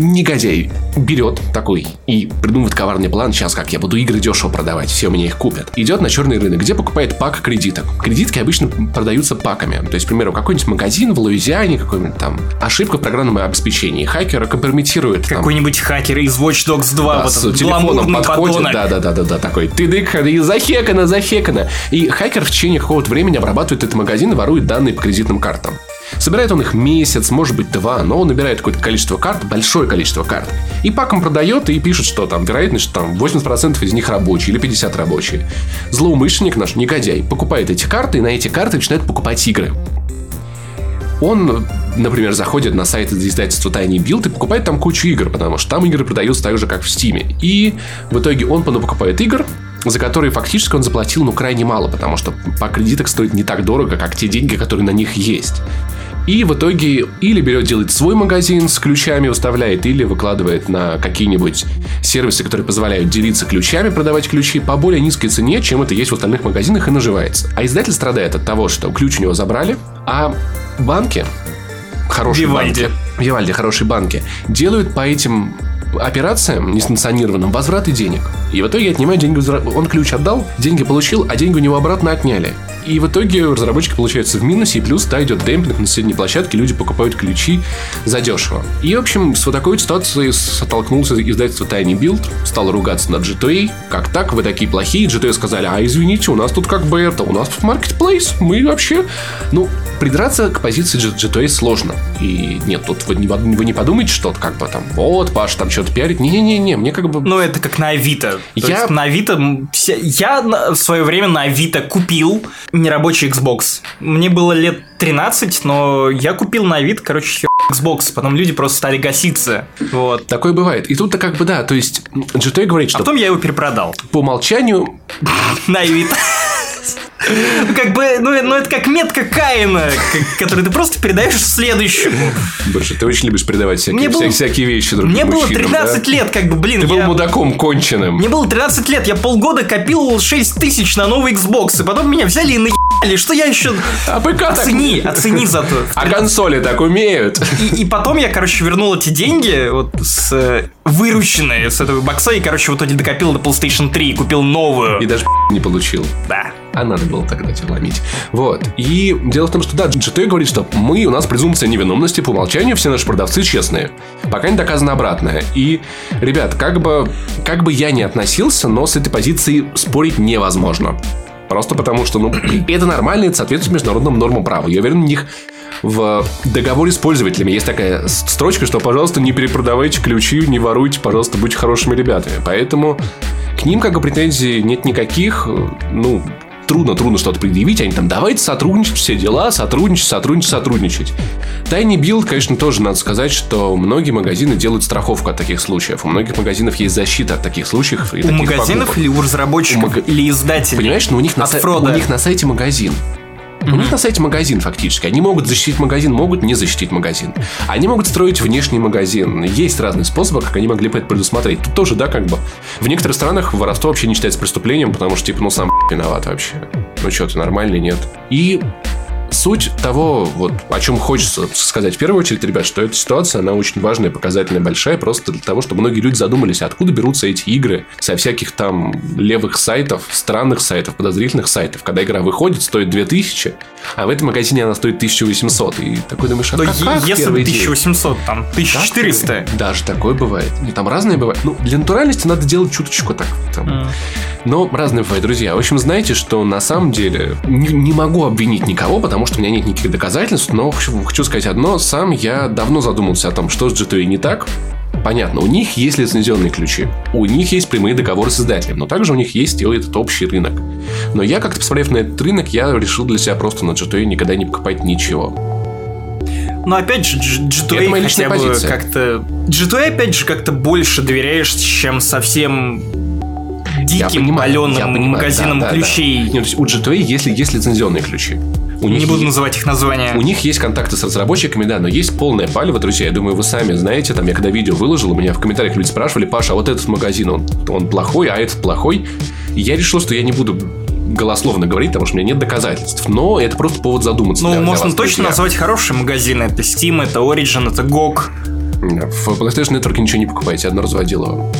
Негодяй берет такой и придумывает коварный план, сейчас как я буду игры дешево продавать, все меня их купят. Идет на черный рынок, где покупает пак кредиток. Кредитки обычно продаются паками. То есть, к примеру, какой-нибудь магазин в Луизиане, какой-нибудь там ошибка в программном обеспечении. Хакера компрометирует. Какой-нибудь хакер из Watch Dogs 2, да, вот с телефоном подходит, подонок. да, да, да, да, да, такой, ты дык, и захекано, захекано. И хакер в течение какого-то времени обрабатывает этот магазин и ворует данные по кредитным картам. Собирает он их месяц, может быть два, но он набирает какое-то количество карт, большое количество карт. И паком продает и пишет, что там вероятность, что там 80% из них рабочие или 50 рабочие. Злоумышленник наш, негодяй, покупает эти карты и на эти карты начинает покупать игры. Он, например, заходит на сайт издательства Tiny Build и покупает там кучу игр, потому что там игры продаются так же, как в Steam. И в итоге он покупает игр, за которые фактически он заплатил, ну, крайне мало, потому что по кредиток стоит не так дорого, как те деньги, которые на них есть. И в итоге или берет, делает свой магазин с ключами, уставляет, или выкладывает на какие-нибудь сервисы, которые позволяют делиться ключами, продавать ключи по более низкой цене, чем это есть в остальных магазинах и наживается. А издатель страдает от того, что ключ у него забрали, а банки, хорошие Вивальди. банки, Вивальди, хорошие банки, делают по этим операциям несанкционированным возвраты денег. И в итоге отнимают деньги. Он ключ отдал, деньги получил, а деньги у него обратно отняли. И в итоге разработчики получаются в минусе, и плюс, да, идет демпинг на соседней площадке, люди покупают ключи задешево. И, в общем, с вот такой ситуацией столкнулся издательство Tiny Build, стал ругаться на G2A. Как так, вы такие плохие? G2A сказали, а извините, у нас тут как бы это, у нас тут marketplace, мы вообще... Ну, придраться к позиции G- G2A сложно. И нет, тут вы не, вы не подумайте, что как бы там, вот, Паш там что-то пиарит. Не-не-не, мне как бы... Ну, это как на Авито. То Я- есть на Авито... Я в свое время на Авито купил нерабочий Xbox. Мне было лет 13, но я купил на Авито, короче, Xbox. Потом люди просто стали гаситься. Вот. Такое бывает. И тут-то как бы да, то есть G2A говорит, А что потом я его перепродал по умолчанию на Авито. Ну, Как бы, ну, ну это как метка Каина, которую ты просто передаешь следующему. Больше ты очень любишь передавать всякие, Мне было- вся- всякие вещи другим Мне было мужчинам, 13 да? лет, как бы, блин, Ты был я... мудаком конченым. Мне было 13 лет, я полгода копил 6 тысяч на новый Xbox, и потом меня взяли и наебали, что я еще... А ПК так... Оцени, оцени зато. А консоли так умеют. И, и потом я, короче, вернул эти деньги, вот с э, вырученные с этого бокса, и, короче, в итоге докопил до PlayStation 3 и купил новую. И даже (laughs) не получил. Да. А надо было тогда тебя ломить. Вот. И дело в том, что да, GT говорит, что мы, у нас презумпция невиновности, по умолчанию все наши продавцы честные. Пока не доказано обратное. И, ребят, как бы, как бы я ни относился, но с этой позиции спорить невозможно. Просто потому, что, ну, (clears throat) это нормально, это соответствует международным нормам права. Я уверен, у них в договоре с пользователями есть такая строчка, что, пожалуйста, не перепродавайте ключи, не воруйте, пожалуйста, будьте хорошими ребятами. Поэтому к ним, как бы, претензий нет никаких. Ну, трудно, трудно что-то предъявить. Они там, давайте сотрудничать, все дела, сотрудничать, сотрудничать, сотрудничать. Tiny Build, конечно, тоже надо сказать, что многие магазины делают страховку от таких случаев. У многих магазинов есть защита от таких случаев. И У таких магазинов покупок. или у разработчиков, У мага- или издателей? Понимаешь, но у них, на, фрода. у них на сайте магазин. У них на сайте магазин фактически. Они могут защитить магазин, могут не защитить магазин. Они могут строить внешний магазин. Есть разные способы, как они могли бы это предусмотреть. Тут тоже, да, как бы. В некоторых странах воровство вообще не считается преступлением, потому что, типа, ну сам виноват вообще. Ну что, ты нормальный, нет. И Суть того, вот, о чем хочется сказать в первую очередь, ребят, что эта ситуация, она очень важная, показательная, большая, просто для того, чтобы многие люди задумались, откуда берутся эти игры со всяких там левых сайтов, странных сайтов, подозрительных сайтов. Когда игра выходит, стоит 2000, а в этом магазине она стоит 1800. И такой думаешь, а Но как, е- как если первый бы день? 1800, там, 1400. Даже такое бывает. Не, там разное бывает. Ну, для натуральности надо делать чуточку так. там. Но разное бывает, друзья. В общем, знаете, что на самом деле не, не могу обвинить никого, потому что у меня нет никаких доказательств, но хочу, сказать одно. Сам я давно задумался о том, что с G2A не так. Понятно, у них есть лицензионные ключи, у них есть прямые договоры с издателем, но также у них есть и этот общий рынок. Но я как-то, посмотрев на этот рынок, я решил для себя просто на G2A никогда не покупать ничего. Но опять же, G- Это G2A моя личная хотя бы как-то... G2A опять же как-то больше доверяешь, чем совсем Я диким, понимаю, я понимаю, магазинам да, да, да. ключей. Нет, то есть у G2A есть, есть лицензионные ключи. У Не них буду называть их названия. У них есть контакты с разработчиками, да, но есть полная палево, друзья. Я думаю, вы сами знаете, там, я когда видео выложил, у меня в комментариях люди спрашивали, Паша, а вот этот магазин, он, он плохой, а этот плохой. И я решил, что я не буду голословно говорить, потому что у меня нет доказательств. Но это просто повод задуматься. Ну, для- для можно вас, точно друзья. назвать хорошие магазины. Это Steam, это Origin, это GOG. В PlayStation Network ничего не покупайте, одно разводилово.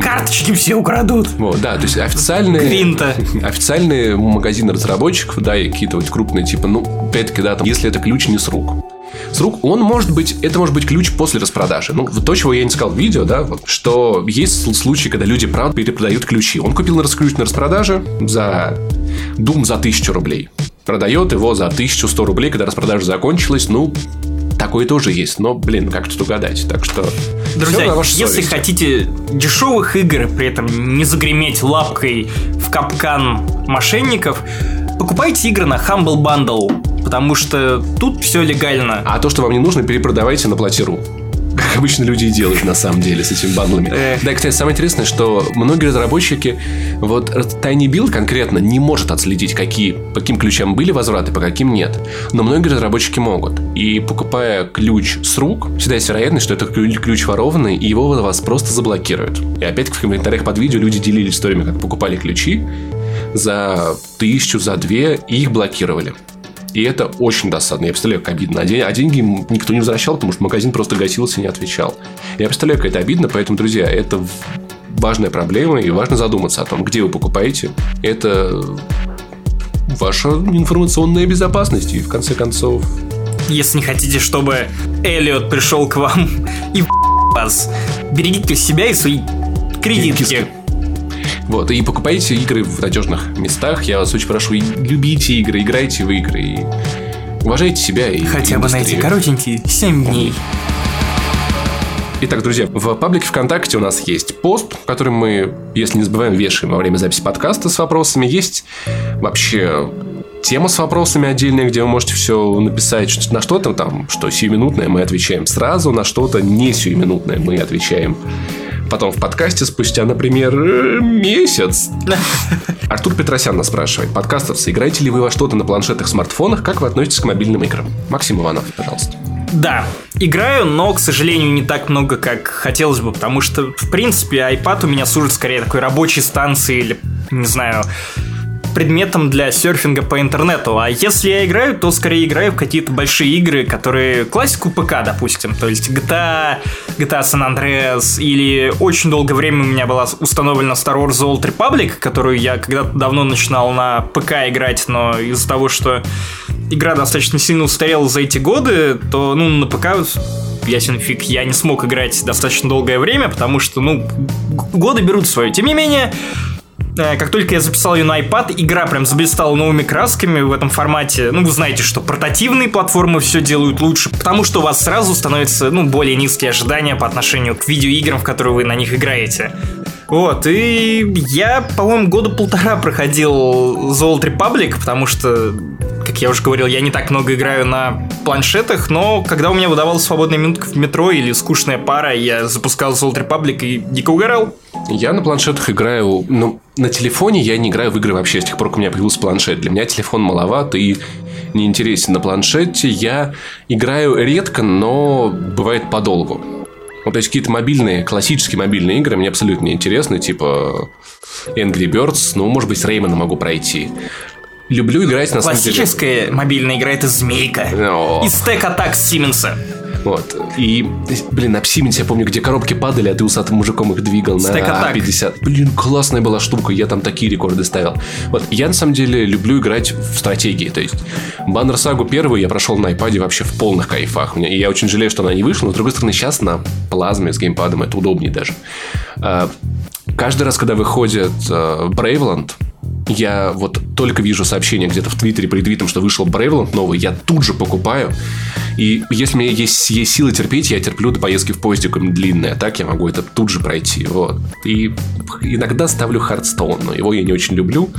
Карточки все украдут. Вот, да, то есть официальные... Квинта. Официальные магазины разработчиков, да, и какие-то вот крупные, типа, ну, опять-таки, да, там, если это ключ не с рук. С рук он может быть, это может быть ключ после распродажи. Ну, вот то, чего я не сказал в видео, да, вот, что есть случаи, когда люди, правда, перепродают ключи. Он купил на ключ на распродаже за Doom за 1000 рублей. Продает его за 1100 рублей, когда распродажа закончилась. Ну, такое тоже есть. Но, блин, как тут угадать? Так что... Друзья, если хотите дешевых игр, при этом не загреметь лапкой в капкан мошенников, покупайте игры на Humble Bundle, потому что тут все легально. А то, что вам не нужно, перепродавайте на платиру. Как обычно люди и делают на самом деле с этими бандлами. Эх. Да, кстати, самое интересное, что многие разработчики, вот Tiny Build конкретно не может отследить, какие, по каким ключам были возвраты, по каким нет. Но многие разработчики могут. И покупая ключ с рук, всегда есть вероятность, что это ключ ворованный, и его вас просто заблокируют. И опять в комментариях под видео люди делились историями, как покупали ключи за тысячу, за две, и их блокировали. И это очень досадно. Я представляю, как обидно. А, ден- а деньги никто не возвращал, потому что магазин просто гасился и не отвечал. Я представляю, как это обидно. Поэтому, друзья, это важная проблема. И важно задуматься о том, где вы покупаете. Это ваша информационная безопасность. И в конце концов... Если не хотите, чтобы Эллиот пришел к вам (laughs) и вас, берегите себя и свои кредитки. Киски. Вот, и покупайте игры в надежных местах. Я вас очень прошу, любите игры, играйте в игры. И уважайте себя и Хотя бы на эти индустрию. коротенькие 7 дней. Итак, друзья, в паблике ВКонтакте у нас есть пост, который мы, если не забываем, вешаем во время записи подкаста с вопросами. Есть вообще тема с вопросами отдельная, где вы можете все написать, на что-то там, что сиюминутное, мы отвечаем сразу, на что-то не сиюминутное мы отвечаем потом в подкасте спустя, например, э, месяц. (laughs) Артур Петросян нас спрашивает. Подкастовцы, играете ли вы во что-то на планшетах, смартфонах? Как вы относитесь к мобильным играм? Максим Иванов, пожалуйста. Да, играю, но, к сожалению, не так много, как хотелось бы, потому что, в принципе, iPad у меня служит скорее такой рабочей станцией или, не знаю, предметом для серфинга по интернету. А если я играю, то скорее играю в какие-то большие игры, которые классику ПК, допустим. То есть GTA, GTA San Andreas, или очень долгое время у меня была установлена Star Wars The Old Republic, которую я когда-то давно начинал на ПК играть, но из-за того, что игра достаточно сильно устарела за эти годы, то, ну, на ПК ясен фиг, я не смог играть достаточно долгое время, потому что, ну, годы берут свое. Тем не менее, Как только я записал ее на iPad, игра прям заблистала новыми красками в этом формате. Ну, вы знаете, что портативные платформы все делают лучше, потому что у вас сразу становятся, ну, более низкие ожидания по отношению к видеоиграм, в которые вы на них играете. Вот, и я, по-моему, года полтора проходил The Old Republic, потому что, как я уже говорил, я не так много играю на планшетах, но когда у меня выдавалась свободная минутка в метро или скучная пара, я запускал Old Republic и дико угорал. Я на планшетах играю, ну, на телефоне я не играю в игры вообще с тех пор, как у меня появился планшет. Для меня телефон маловат и неинтересен. На планшете я играю редко, но бывает подолгу. Ну, то есть какие-то мобильные, классические мобильные игры мне абсолютно не интересны, типа Angry Birds, ну, может быть, с Реймоном могу пройти. Люблю играть на самом деле. Классическая мобильная игра это Змейка. О. И стек атак Сименса. Вот. И, блин, на Псименсе я помню, где коробки падали, а ты усатым мужиком их двигал на Attack. А50. Блин, классная была штука, я там такие рекорды ставил. Вот, я на самом деле люблю играть в стратегии, то есть Баннер Сагу первую я прошел на iPad вообще в полных кайфах. И я очень жалею, что она не вышла, но с другой стороны, сейчас на плазме с геймпадом это удобнее даже. А, Каждый раз, когда выходит э, Bravland, я вот только вижу сообщение где-то в Твиттере при твитом, что вышел Bravland новый, я тут же покупаю. И если у меня есть, есть силы терпеть, я терплю до поездки в поезде какой-нибудь а так я могу это тут же пройти. Вот. И иногда ставлю Hearthstone, но его я не очень люблю.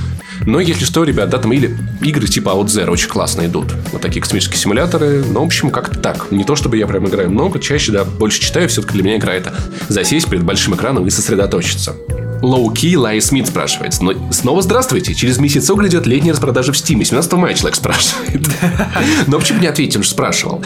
Но если что, ребят, да, там или игры типа OutZero очень классно идут. Вот такие космические симуляторы. Ну, в общем, как-то так. Не то, чтобы я прям играю много, чаще, да, больше читаю, все-таки для меня игра это засесть перед большим экраном и сосредоточиться. Лоу-ки Лай Смит спрашивает. Но снова здравствуйте. Через месяцок грядет летняя распродажа в Steam. 17 мая человек спрашивает. (laughs) Но почему не ответить, он же спрашивал.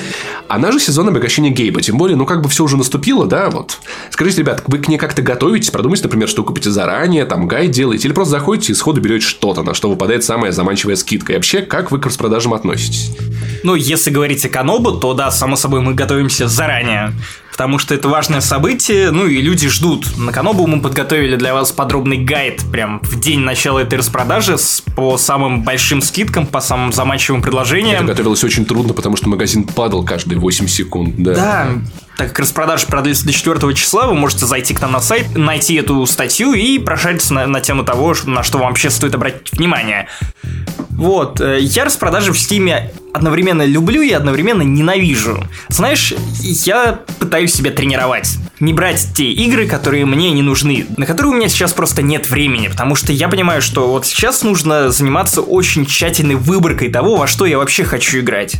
Она же сезон обогащения Гейба. Тем более, ну как бы все уже наступило, да, вот. Скажите, ребят, вы к ней как-то готовитесь? Продумайте, например, что купите заранее, там гайд делаете, или просто заходите и сходу берете что-то, на что выпадает самая заманчивая скидка. И вообще, как вы к распродажам относитесь? Ну, если говорить о Канобу, то да, само собой, мы готовимся заранее потому что это важное событие, ну и люди ждут. На Канобу мы подготовили для вас подробный гайд прям в день начала этой распродажи с, по самым большим скидкам, по самым заманчивым предложениям. Это готовилось очень трудно, потому что магазин падал каждые 8 секунд. Да, да так как распродажа продлится до 4 числа, вы можете зайти к нам на сайт, найти эту статью и прошариться на, на тему того, на что вам вообще стоит обратить внимание. Вот, э, я распродажи в Стиме одновременно люблю и одновременно ненавижу. Знаешь, я пытаюсь себя тренировать. Не брать те игры, которые мне не нужны, на которые у меня сейчас просто нет времени, потому что я понимаю, что вот сейчас нужно заниматься очень тщательной выборкой того, во что я вообще хочу играть.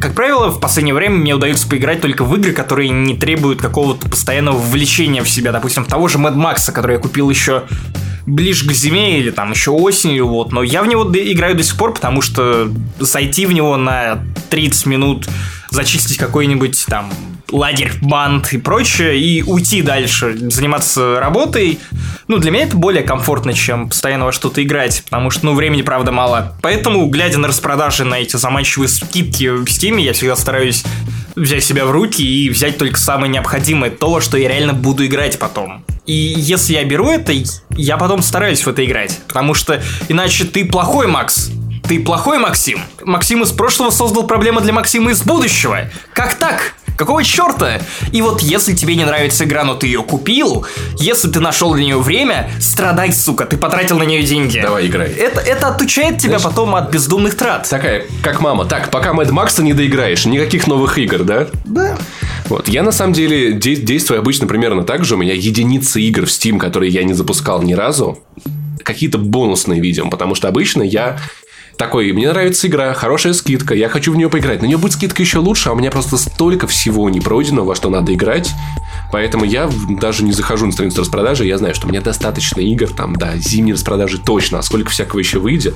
Как правило, в последнее время мне удается поиграть только в игры, которые не требуют какого-то постоянного вовлечения в себя. Допустим, того же Mad Max, который я купил еще ближе к зиме или там еще осенью, вот. Но я в него играю до сих пор, потому что зайти в него на 30 минут, зачистить какой-нибудь там лагерь, банд и прочее, и уйти дальше, заниматься работой, ну, для меня это более комфортно, чем постоянно во что-то играть, потому что, ну, времени, правда, мало. Поэтому, глядя на распродажи, на эти заманчивые скидки в Steam, я всегда стараюсь взять себя в руки и взять только самое необходимое, то, что я реально буду играть потом. И если я беру это, я потом стараюсь в это играть, потому что иначе ты плохой, Макс, ты плохой Максим. Максим из прошлого создал проблемы для Максима из будущего. Как так? Какого черта? И вот если тебе не нравится игра, но ты ее купил, если ты нашел для нее время, страдай, сука, ты потратил на нее деньги. Давай, играй. Это, это отучает тебя Знаешь, потом от бездумных трат. Такая, как мама. Так, пока Мэд Макса не доиграешь, никаких новых игр, да? Да. Вот. Я на самом деле де- действую обычно примерно так же. У меня единицы игр в Steam, которые я не запускал ни разу. Какие-то бонусные видео, потому что обычно я такой, мне нравится игра, хорошая скидка, я хочу в нее поиграть. На нее будет скидка еще лучше, а у меня просто столько всего не пройдено, во что надо играть. Поэтому я даже не захожу на страницу распродажи, я знаю, что у меня достаточно игр, там, да, зимние распродажи точно, а сколько всякого еще выйдет.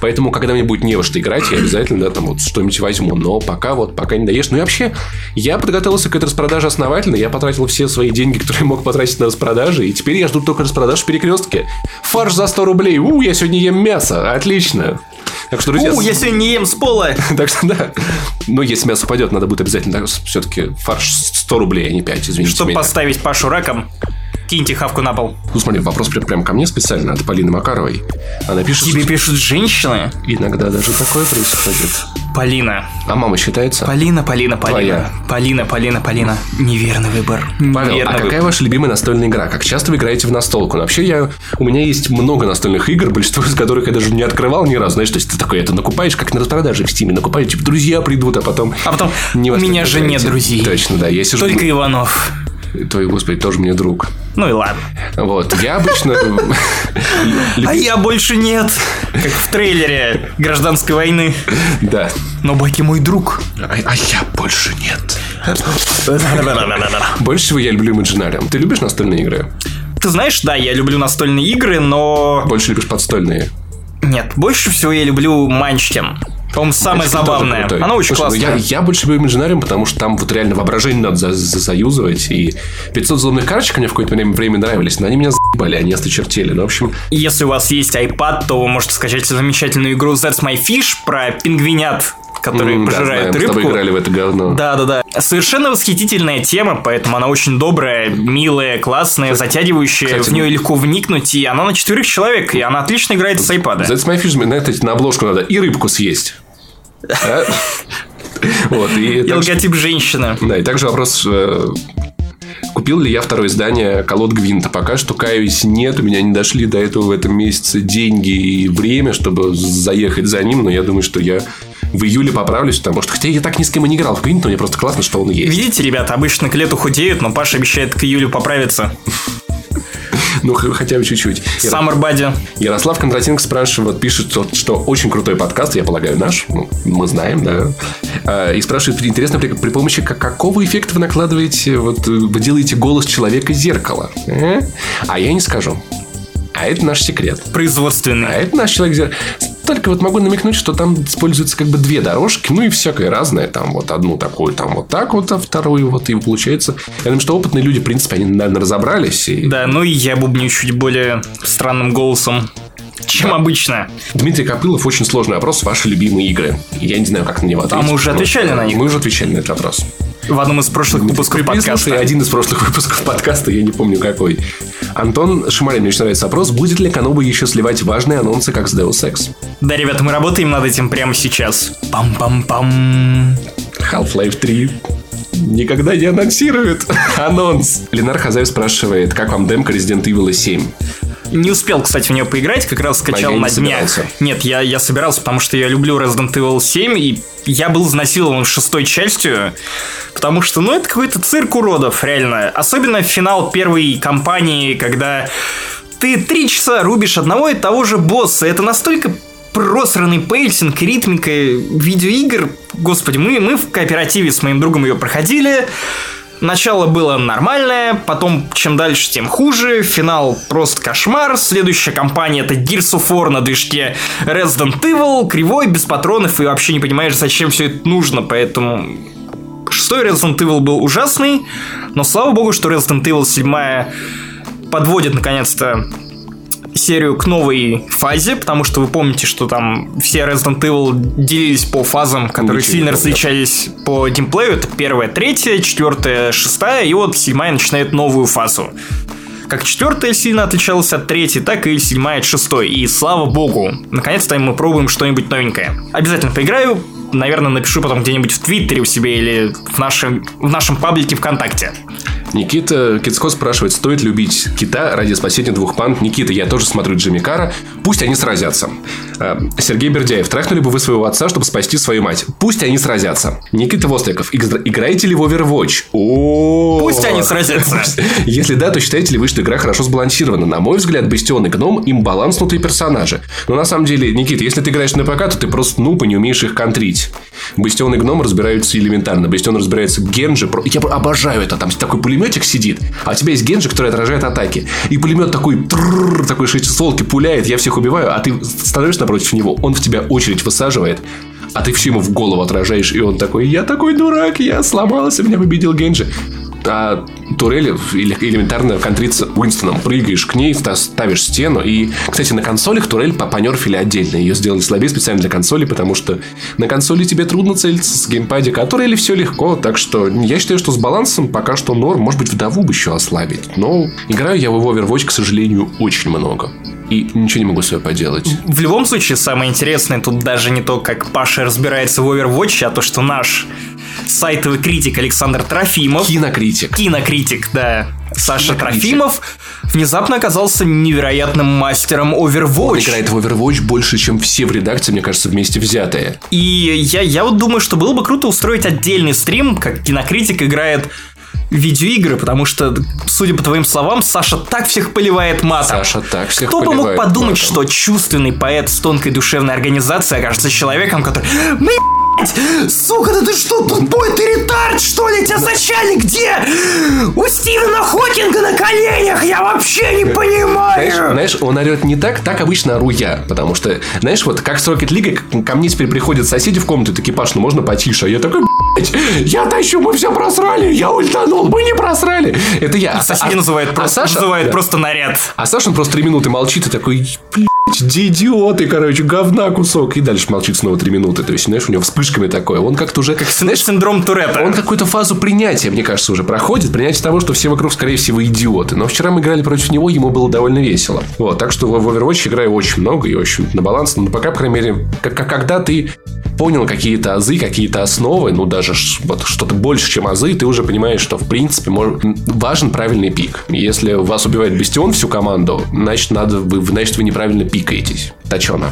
Поэтому, когда мне будет не во что играть, я обязательно, да, там, вот что-нибудь возьму. Но пока вот, пока не даешь. Ну и вообще, я подготовился к этой распродаже основательно, я потратил все свои деньги, которые мог потратить на распродажи, и теперь я жду только распродаж в перекрестке. Фарш за 100 рублей, у, я сегодня ем мясо, отлично. Так что, друзья... У, я сегодня не ем с пола. (laughs) так что, да. Но если мясо упадет, надо будет обязательно все-таки фарш 100 рублей, а не 5, извините Чтобы поставить Пашу раком, киньте хавку на пол. Ну, смотри, вопрос прям, прям ко мне специально от Полины Макаровой. Она пишет... Тебе пишут женщины? Иногда даже такое происходит. Полина. А мама считается? Полина, Полина, Полина. Твоя. Полина, Полина, Полина. Неверный выбор. Павел, Неверный а какая ваша любимая настольная игра? Как часто вы играете в настолку? Ну, вообще, я, у меня есть много настольных игр, большинство из которых я даже не открывал ни разу. Знаешь, то есть ты такой это накупаешь, как на распродаже в Стиме. Накупаешь, типа, друзья придут, а потом... А потом, не у меня же нет друзей. Точно, да. Я сижу... Только Иванов. Твой, господи, тоже мне друг. Ну и ладно. Вот, я обычно... (laughs) А я больше нет. Как в трейлере гражданской войны. Да. Но Баки мой друг. А, а я больше нет. (laughs) Больше всего я люблю Imaginarium. Ты любишь настольные игры? Ты знаешь, да, я люблю настольные игры, но... Больше любишь подстольные? Нет, больше всего я люблю Манчкин. По-моему, самое забавное. Оно очень Слушай. Ну, я, я больше люблю Imaginarium, потому что там вот реально воображение надо за, за заюзывать. И 500 злобных карточек мне в какое-то время, время нравились, но они меня заебали, они осточертели. Ну, в общем... Если у вас есть iPad, то вы можете скачать замечательную игру That's My Fish про пингвинят которые mm, пожирают да, знаем, рыбку. Мы играли в это говно. Да, да, да. Совершенно восхитительная тема, поэтому она очень добрая, милая, классная, затягивающая. Кстати, в нее легко вникнуть, и она на четверых человек, и она отлично играет с iPad. That's my fish, на, на обложку надо и рыбку съесть. (laughs) Вот, и, и логотип женщины. Да, и также вопрос э, Купил ли я второе издание «Колод Гвинта»? Пока что, каюсь, нет. У меня не дошли до этого в этом месяце деньги и время, чтобы заехать за ним. Но я думаю, что я в июле поправлюсь, потому что, хотя я так ни с кем и не играл в Гвинт, но мне просто классно, что он есть. Видите, ребята, обычно к лету худеют, но Паша обещает к июлю поправиться. Ну, хотя бы чуть-чуть. Summer Buddy. Ярослав Кондратенко спрашивает, пишет, что, очень крутой подкаст, я полагаю, наш. Ну, мы знаем, да. А, и спрашивает, интересно, при, при помощи какого эффекта вы накладываете, вот вы делаете голос человека зеркало? Э? А я не скажу. А это наш секрет. Производственный. А это наш человек... Только вот могу намекнуть, что там используются как бы две дорожки, ну и всякое разное. Там вот одну такую, там вот так вот, а вторую вот. И получается... Я думаю, что опытные люди, в принципе, они, наверное, разобрались. И... Да, ну и я бубню чуть более странным голосом чем обычно. Дмитрий Копылов, очень сложный вопрос. Ваши любимые игры. Я не знаю, как на него ответить. А мы уже отвечали на них. Мы уже отвечали на этот вопрос. В одном из прошлых выпусков подкаста. один из прошлых выпусков подкаста, я не помню какой. Антон Шамарин, мне очень нравится вопрос. Будет ли Каноба еще сливать важные анонсы, как с Deus Ex? Да, ребята, мы работаем над этим прямо сейчас. Пам-пам-пам. Half-Life 3 никогда не анонсирует (laughs) анонс. Ленар Хазаев спрашивает, как вам демка Resident Evil 7? Не успел, кстати, в нее поиграть, как раз скачал на днях. Собирался. Нет, я, я собирался, потому что я люблю Resident Evil 7, и я был изнасилован шестой частью, потому что, ну, это какой-то цирк уродов, реально. Особенно финал первой кампании, когда ты три часа рубишь одного и того же босса. Это настолько просранный pacing, ритмика видеоигр. Господи, мы, мы в кооперативе с моим другом ее проходили. Начало было нормальное, потом чем дальше, тем хуже. Финал просто кошмар. Следующая кампания это Gears of War на движке Resident Evil. Кривой, без патронов и вообще не понимаешь, зачем все это нужно. Поэтому шестой Resident Evil был ужасный. Но слава богу, что Resident Evil 7 подводит наконец-то серию к новой фазе, потому что вы помните, что там все Resident Evil делились по фазам, которые Ничего сильно различались по геймплею. Это первая, третья, четвертая, шестая, и вот седьмая начинает новую фазу. Как четвертая сильно отличалась от третьей, так и седьмая от шестой. И слава богу, наконец-то мы пробуем что-нибудь новенькое. Обязательно поиграю, наверное, напишу потом где-нибудь в Твиттере у себя или в нашем, в нашем паблике ВКонтакте. Никита Кицко спрашивает, стоит любить кита ради спасения двух панд. Никита, я тоже смотрю Джимми Кара. Пусть они сразятся. А, Сергей Бердяев, трахнули бы вы своего отца, чтобы спасти свою мать. Пусть они сразятся. Никита Востриков, играете ли в Overwatch? О, Пусть они сразятся. (laughs) Если да, то считаете ли вы, что игра хорошо сбалансирована? На мой взгляд, Бастион и Гном им баланснутые персонажи. Но на самом деле, Никита, если ты играешь на ПК, то ты просто нуб и не умеешь их контрить. Бастион и Гном разбираются элементарно. Бастион разбирается Генджи. Я обожаю это. Там такой пулеметик сидит, а у тебя есть Генджи, который отражает атаки. И пулемет такой, трррр, такой шестисолки пуляет, я всех убиваю, а ты становишься напротив него, он в тебя очередь высаживает, а ты все ему в голову отражаешь, и он такой, я такой дурак, я сломался, меня победил Генджи а турели элементарно контрится Уинстоном. Прыгаешь к ней, ставишь стену. И, кстати, на консолях турель понерфили отдельно. Ее сделали слабее специально для консоли, потому что на консоли тебе трудно целиться с геймпадика, а турели все легко. Так что я считаю, что с балансом пока что норм. Может быть, вдову бы еще ослабить. Но играю я в Overwatch, к сожалению, очень много и ничего не могу с собой поделать. В любом случае, самое интересное тут даже не то, как Паша разбирается в Overwatch, а то, что наш сайтовый критик Александр Трофимов... Кинокритик. Кинокритик, да. Саша Трофимов внезапно оказался невероятным мастером Overwatch. Он играет в Overwatch больше, чем все в редакции, мне кажется, вместе взятые. И я, я вот думаю, что было бы круто устроить отдельный стрим, как кинокритик играет видеоигры, потому что, судя по твоим словам, Саша так всех поливает матом. Саша так всех Кто бы мог подумать, матом. что чувственный поэт с тонкой душевной организацией окажется человеком, который... Мы Сука, да ты что, тупой, ты ретард, что ли? Тебя зачали где? У Стивена Хокинга на коленях, я вообще не понимаю. Знаешь, знаешь, он орет не так, так обычно ору я, потому что, знаешь, вот как с Rocket League, ко мне теперь приходят соседи в комнату, такие, Паш, ну можно потише, а я такой, я тащу, мы все просрали, я ультанул, мы не просрали. Это я. А соседи а, называют, а просто, Саша, называют да. просто наряд. А Саша он просто три минуты молчит и такой, где идиоты, короче, говна кусок. И дальше молчит снова три минуты. То есть, знаешь, у него вспышками такое. Он как-то уже... Как, знаешь, синдром Туретта. Он какую-то фазу принятия, мне кажется, уже проходит. Принятие того, что все вокруг, скорее всего, идиоты. Но вчера мы играли против него, ему было довольно весело. Вот, так что в Overwatch играю очень много и очень на баланс. Но пока, по крайней мере, как, когда ты понял какие-то азы, какие-то основы, ну, даже вот что-то больше, чем азы, ты уже понимаешь, что, в принципе, может, важен правильный пик. Если вас убивает Бастион всю команду, значит, надо, вы, значит, вы неправильно пикаетесь. Точено.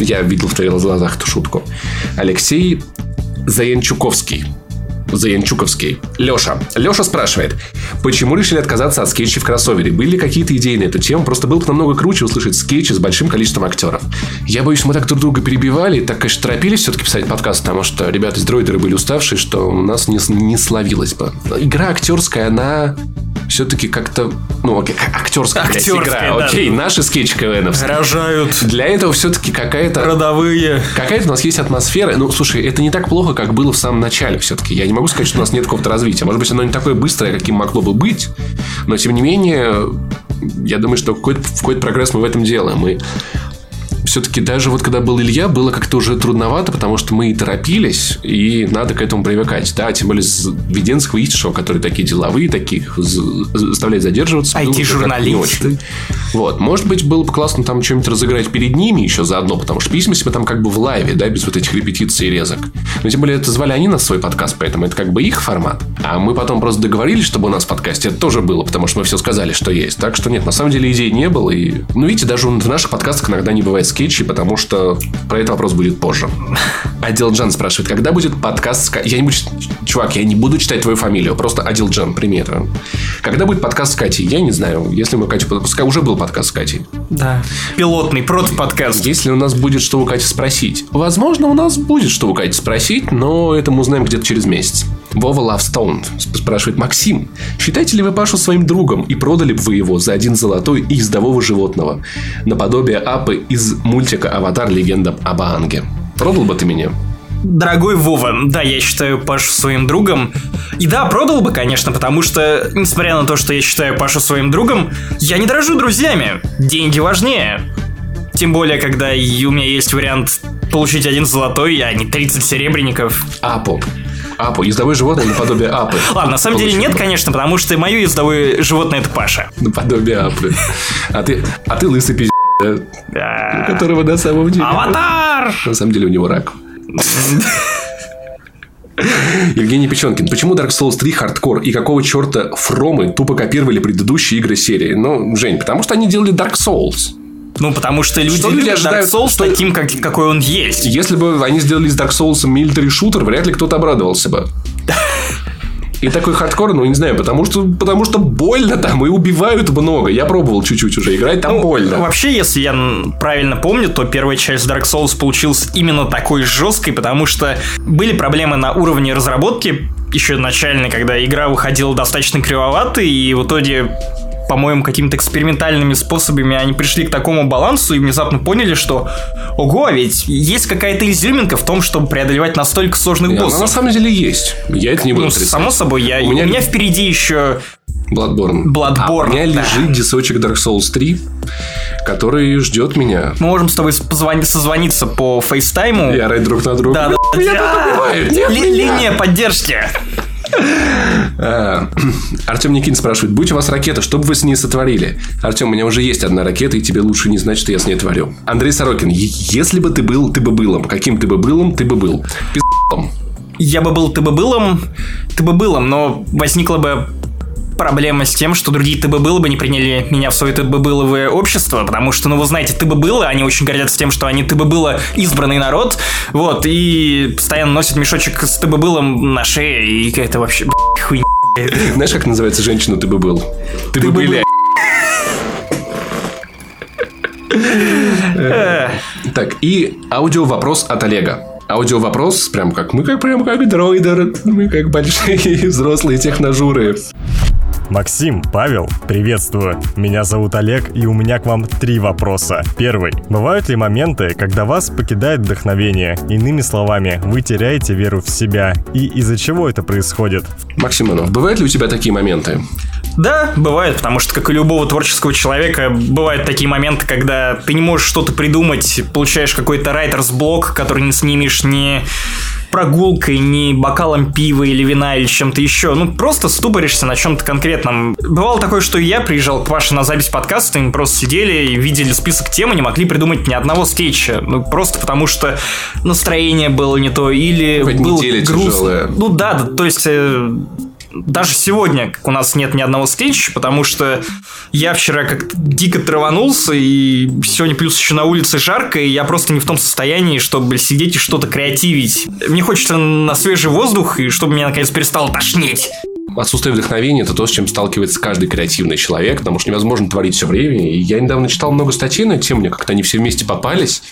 Я видел в твоих глазах эту шутку. Алексей Заянчуковский. Заянчуковский. Леша. Леша спрашивает, почему решили отказаться от скетчей в кроссовере? Были ли какие-то идеи на эту тему? Просто было бы намного круче услышать скетчи с большим количеством актеров. Я боюсь, мы так друг друга перебивали, так, конечно, торопились все-таки писать подкаст, потому что ребята из дроидеры были уставшие, что у нас не, не словилось бы. Игра актерская, она все-таки как-то, ну, окей, актерская, блядь, игра. да. Окей, наши скетчи КВНовские. Рожают Для этого все-таки какая-то родовые. Какая-то у нас есть атмосфера. Ну, слушай, это не так плохо, как было в самом начале все-таки. Я не могу сказать, что у нас нет какого-то развития. Может быть, оно не такое быстрое, каким могло бы быть. Но, тем не менее, я думаю, что какой-то, в какой-то прогресс мы в этом делаем. И все-таки даже вот когда был Илья, было как-то уже трудновато, потому что мы и торопились, и надо к этому привыкать. Да, тем более с Веденского и Ишишева, которые такие деловые, таких з- заставлять задерживаться. IT-журналисты. Вот, может быть, было бы классно там что-нибудь разыграть перед ними еще заодно, потому что письма себе там как бы в лайве, да, без вот этих репетиций и резок. Но тем более это звали они нас в свой подкаст, поэтому это как бы их формат. А мы потом просто договорились, чтобы у нас в подкасте это тоже было, потому что мы все сказали, что есть. Так что нет, на самом деле идей не было. И, ну, видите, даже в наших подкастах иногда не бывает скетчей, потому что про этот вопрос будет позже. Адилджан спрашивает, когда будет подкаст с Я не буду... Чувак, я не буду читать твою фамилию, просто Адилджан, прими это. Когда будет подкаст с Катей? Я не знаю. Если мы Катю... Пускай уже был подкаст с Катей. Да. Пилотный прот-подкаст. Если у нас будет что у Кати спросить. Возможно, у нас будет что у Кати спросить, но это мы узнаем где-то через месяц. Вова Лавстоун спрашивает Максим, считаете ли вы Пашу своим другом и продали бы вы его за один золотой и ездового животного? Наподобие Апы из мультика «Аватар. Легенда об Аанге». Продал бы ты меня? Дорогой Вова, да, я считаю Пашу своим другом. И да, продал бы, конечно, потому что, несмотря на то, что я считаю Пашу своим другом, я не дорожу друзьями. Деньги важнее. Тем более, когда у меня есть вариант получить один золотой, а не 30 серебряников. Апу. Апу. Ездовое животное наподобие Апы. Ладно, на самом деле нет, конечно, потому что мое ездовое животное это Паша. Наподобие Апы. А ты, а ты лысый пиздец, Да. которого на самом деле... Аватар! На самом деле у него рак. Евгений Печенкин. Почему Dark Souls 3 хардкор? И какого черта фромы тупо копировали предыдущие игры серии? Ну, Жень, потому что они делали Dark Souls. Ну, потому что люди Что люди любят Dark ожидают? Souls Что- таким, как, какой он есть. Если бы они сделали из Dark Souls military шутер, вряд ли кто-то обрадовался бы. И такой хардкор, ну, не знаю, потому что, потому что больно там и убивают много. Я пробовал чуть-чуть уже играть, там больно. Ну, Вообще, если я правильно помню, то первая часть Dark Souls получилась именно такой жесткой, потому что были проблемы на уровне разработки, еще начальной, когда игра выходила достаточно кривоватой, и в итоге по-моему, какими-то экспериментальными способами они пришли к такому балансу и внезапно поняли, что ого, а ведь есть какая-то изюминка в том, чтобы преодолевать настолько сложных И она боссов. на самом деле есть. Я это не буду Ну, отрицать. само собой, я, У у, меня- меня... впереди еще Bloodborne. Bloodborne, А у меня да. лежит десочек Dark Souls 3, который ждет меня. мы можем с тобой позвони- созвониться по фейстайму. И орать друг на друга. Да, да, Меня тут убивают, меня. Линия поддержки. А, Артем Никин спрашивает, будь у вас ракета, что бы вы с ней сотворили? Артем, у меня уже есть одна ракета, и тебе лучше не знать, что я с ней творю. Андрей Сорокин, «Е- если бы ты был, ты бы былом. Каким ты бы былом, ты бы был? Пиздом. Я бы был ты бы былом, ты бы былом, но возникла бы проблема с тем, что другие ты бы было бы не приняли меня в свое ты бы быловое общество, потому что, ну, вы знаете, ты бы было, они очень гордятся тем, что они ты бы было избранный народ, вот, и постоянно носят мешочек с ты бы былом на шее, и это вообще хуйня. Знаешь, как называется женщина ты бы был? Ты, бы бы были. Так, и аудио вопрос от Олега. Аудио вопрос, прям как мы, как прям как дроидер, мы как большие (laughs) взрослые техножуры. Максим, Павел, приветствую. Меня зовут Олег, и у меня к вам три вопроса. Первый. Бывают ли моменты, когда вас покидает вдохновение? Иными словами, вы теряете веру в себя. И из-за чего это происходит? Максим Иванов, бывают ли у тебя такие моменты? Да, бывает, потому что, как и любого творческого человека, бывают такие моменты, когда ты не можешь что-то придумать, получаешь какой-то райтерс блок, который не снимешь ни прогулкой, ни бокалом пива или вина или чем-то еще. Ну, просто ступоришься на чем-то конкретном. Бывало такое, что я приезжал к Паше на запись подкаста, и мы просто сидели и видели список тем, и не могли придумать ни одного скетча. Ну, просто потому что настроение было не то, или Хоть неделя грустно. тяжелая. Ну да, да, то есть э, даже сегодня у нас нет ни одного скетча, потому что я вчера как дико траванулся, и сегодня плюс еще на улице жарко, и я просто не в том состоянии, чтобы сидеть и что-то креативить. Мне хочется на свежий воздух, и чтобы меня наконец перестало тошнить. Отсутствие вдохновения – это то, с чем сталкивается каждый креативный человек, потому что невозможно творить все время. И я недавно читал много статей на тему, как-то они все вместе попались.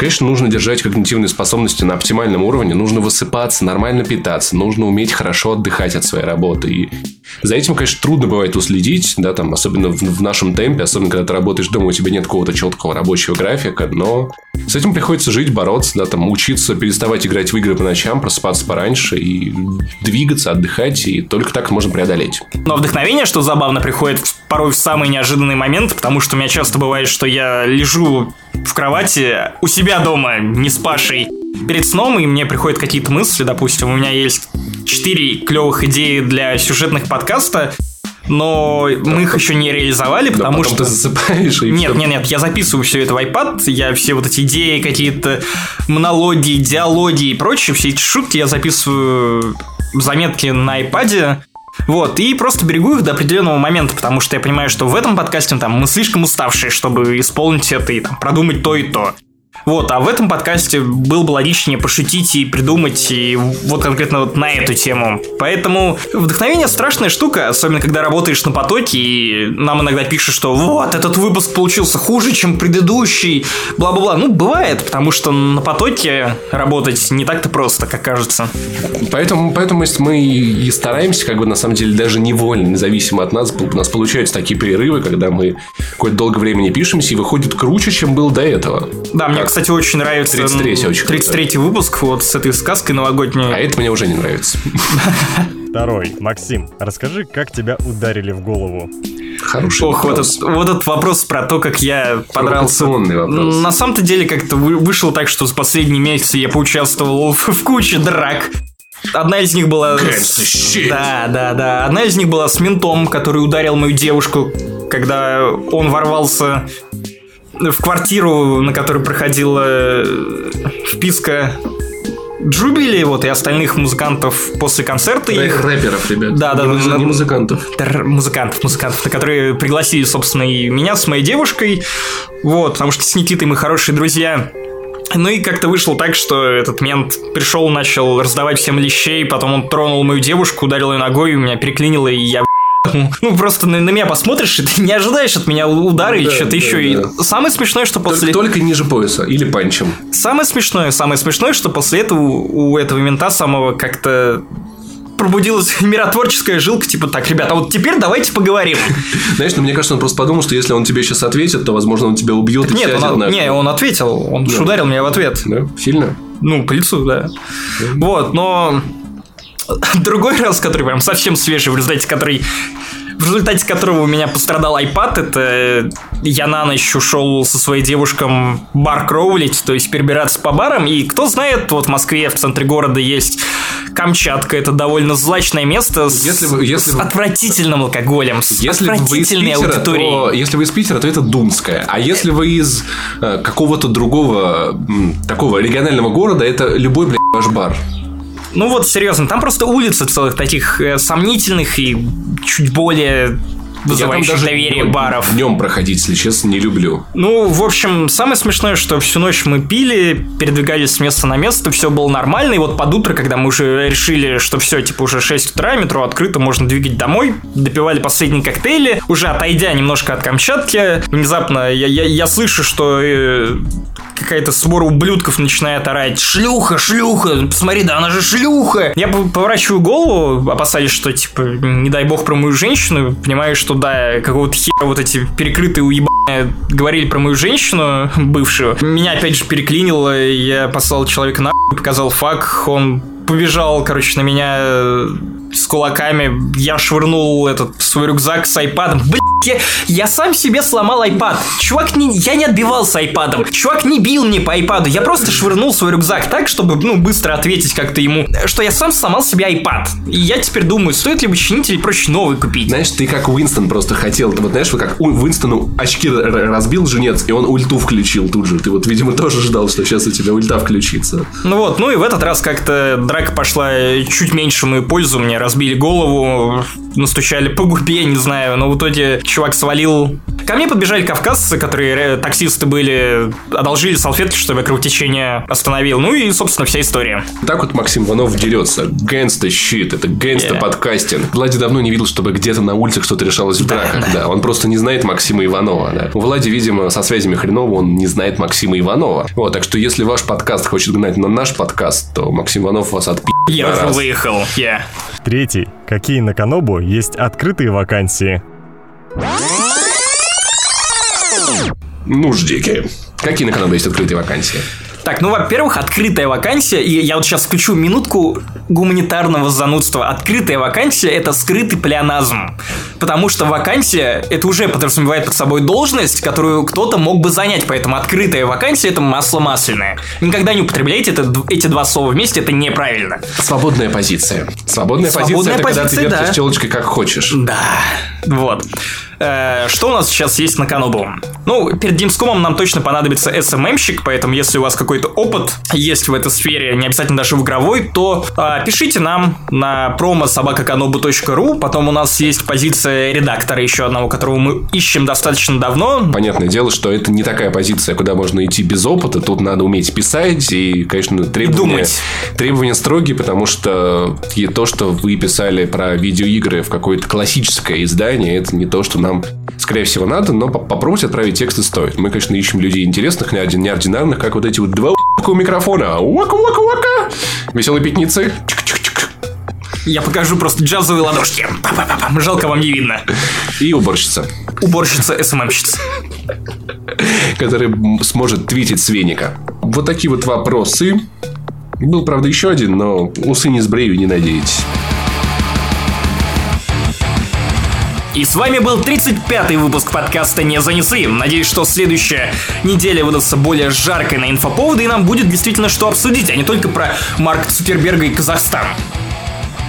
Конечно, нужно держать когнитивные способности на оптимальном уровне, нужно высыпаться, нормально питаться, нужно уметь хорошо отдыхать от своей работы. И За этим, конечно, трудно бывает уследить, да, там, особенно в, в нашем темпе, особенно когда ты работаешь дома, у тебя нет какого-то четкого рабочего графика, но с этим приходится жить, бороться, да, там, учиться переставать играть в игры по ночам, просыпаться пораньше и двигаться, отдыхать, и только так можно преодолеть. Но вдохновение, что забавно, приходит порой в самый неожиданный момент, потому что у меня часто бывает, что я лежу в кровати у себя дома, не с Пашей, перед сном, и мне приходят какие-то мысли, допустим, у меня есть четыре клевых идеи для сюжетных подкаста, но мы их еще не реализовали, потому что... ты засыпаешь и Нет, всё. нет, нет, я записываю все это в iPad, я все вот эти идеи, какие-то монологи, диалоги и прочее, все эти шутки я записываю в заметки на iPad, вот, и просто берегу их до определенного момента, потому что я понимаю, что в этом подкасте там мы слишком уставшие, чтобы исполнить это и там, продумать то и то. Вот, а в этом подкасте было бы логичнее пошутить и придумать, и вот конкретно вот на эту тему. Поэтому вдохновение страшная штука, особенно когда работаешь на потоке, и нам иногда пишут, что вот, этот выпуск получился хуже, чем предыдущий, бла-бла-бла. Ну, бывает, потому что на потоке работать не так-то просто, как кажется. Поэтому, поэтому мы и стараемся, как бы на самом деле даже невольно, независимо от нас, у нас получаются такие перерывы, когда мы какое-то долгое время не пишемся, и выходит круче, чем было до этого. Да, мне? Кстати, очень нравится 33-й очень круто. 33 выпуск вот с этой сказкой новогодней. А это мне уже не нравится. (laughs) Второй. Максим, расскажи, как тебя ударили в голову. Хороший Ох, вот вопрос. этот, вот этот вопрос про то, как я подрался. Вопрос. На самом-то деле как-то вы- вышло так, что за последние месяцы я поучаствовал в, (laughs) в куче драк. Одна из них была... с-. Да, да, да. Одна из них была с ментом, который ударил мою девушку, когда он ворвался в квартиру, на которой проходила э, вписка Джубили, вот, и остальных музыкантов после концерта их. Рэперов, ребят. Да, да, не, да, да. не музыкантов. Тр- музыкантов, музыкантов, на которые пригласили, собственно, и меня с моей девушкой. Вот, потому что с Никитой мы хорошие друзья. Ну и как-то вышло так, что этот мент пришел, начал раздавать всем лещей, потом он тронул мою девушку, ударил ее ногой, меня переклинило, и я (laughs) ну, просто на, на меня посмотришь, и ты не ожидаешь от меня удара или Да, что-то да, еще. да. И самое смешное, что Только, после... только ниже пояса или панчем. Самое смешное, самое смешное, что после этого у у этого мента самого как-то пробудилась (laughs) миротворческая жилка, типа, так, ребята, а вот теперь давайте поговорим. (laughs) Знаешь, ну мне кажется, он просто подумал, что если он тебе сейчас ответит, то, возможно, он тебя убьет и Нет, он, нахуй. не, он ответил, он же ударил меня в ответ. Да? Сильно? Ну, по лицу, да. Вот, но (laughs) другой раз, который прям совсем свежий, в результате который в результате которого у меня пострадал iPad, это я на ночь ушел со своей девушком бар кроулить, то есть перебираться по барам, и кто знает, вот в Москве в центре города есть Камчатка, это довольно злачное место с, Если вы- если с вы- отвратительным алкоголем, с Если вы из отвратительной Питера, аудиторией. то, если вы из Питера, то это Думская. А если вы из э, какого-то другого м, такого регионального города, это любой, блядь, ваш бар. Ну вот, серьезно, там просто улицы целых таких э, сомнительных и чуть более вызывающих доверие баров. Днем проходить, если честно, не люблю. Ну, в общем, самое смешное, что всю ночь мы пили, передвигались с места на место, все было нормально, и вот под утро, когда мы уже решили, что все, типа уже 6 утра, метро открыто, можно двигать домой, допивали последние коктейли, уже отойдя немножко от Камчатки, внезапно я, я, я слышу, что э, какая-то свора ублюдков начинает орать «Шлюха, шлюха! Посмотри, да она же шлюха!» Я поворачиваю голову, опасаясь, что, типа, не дай бог про мою женщину, понимаю, что, да, какого-то хера вот эти перекрытые уебания говорили про мою женщину бывшую. Меня опять же переклинило, я послал человека на показал факт, он побежал, короче, на меня с кулаками. Я швырнул этот свой рюкзак с айпадом. Блять, я, я сам себе сломал айпад. Чувак, не, я не отбивался айпадом. Чувак не бил мне по айпаду. Я просто швырнул свой рюкзак так, чтобы, ну, быстро ответить как-то ему, что я сам сломал себе айпад. И я теперь думаю, стоит ли починить или проще новый купить. Знаешь, ты как Уинстон просто хотел. Ты вот знаешь, как У- Уинстону очки разбил женец, и он ульту включил тут же. Ты вот, видимо, тоже ждал, что сейчас у тебя ульта включится. Ну вот, ну и в этот раз как-то драка пошла чуть меньше мою пользу. Мне разбили голову, настучали по губе, не знаю. Но в итоге чувак свалил. Ко мне подбежали кавказцы, которые э, таксисты были, одолжили салфетки, чтобы я кровотечение остановил. Ну и, собственно, вся история. Так вот Максим Иванов дерется. Gangsta shit, это gangsta Yeah. podcasting. Влади давно не видел, чтобы где-то на улицах что-то решалось в драках. (laughs) Да, он просто не знает Максима Иванова. Да. У Влади, видимо, со связями хреново, он не знает Максима Иванова. Вот, так что если ваш подкаст хочет гнать на наш подкаст, то Максим Иванов вас отпи***. Я раз. выехал, я. Третий. Какие на Канобу есть открытые вакансии? Ну, ждите. Какие на канале есть открытые вакансии? Так, ну, во-первых, открытая вакансия, и я вот сейчас включу минутку гуманитарного занудства. Открытая вакансия – это скрытый плеоназм. Потому что вакансия – это уже подразумевает под собой должность, которую кто-то мог бы занять, поэтому открытая вакансия – это масло масляное. Никогда не употребляйте это, эти два слова вместе, это неправильно. Свободная позиция. Свободная, Свободная позиция – это когда ты позиция, вертишь да. телочкой как хочешь. Да, вот. Э, Что у нас сейчас есть на Канобу? Ну, перед Димскомом нам точно понадобится SMM-щик, поэтому если у вас какой-то опыт есть в этой сфере, не обязательно даже в игровой, то а, пишите нам на promo потом у нас есть позиция редактора еще одного, которого мы ищем достаточно давно. Понятное дело, что это не такая позиция, куда можно идти без опыта. Тут надо уметь писать и, конечно, требования, думать. требования строгие, потому что то, что вы писали про видеоигры в какое-то классическое издание, это не то, что нам, скорее всего, надо, но по- попробовать отправить тексты стоит. Мы, конечно, ищем людей интересных, неорди- неординарных, как вот эти вот два у микрофона. Уака-уака-уака. Веселые пятницы. Я покажу просто джазовые ладошки. Па-па-па-пам. Жалко вам не видно. И уборщица, Уборщица СММщица. который м, сможет твитить с веника. Вот такие вот вопросы. Был, правда, еще один, но усы не сбрею, не надейтесь. И с вами был 35-й выпуск подкаста «Не занесы». Надеюсь, что следующая неделя выдастся более жаркой на инфоповоды, и нам будет действительно что обсудить, а не только про Марка Цукерберга и Казахстан.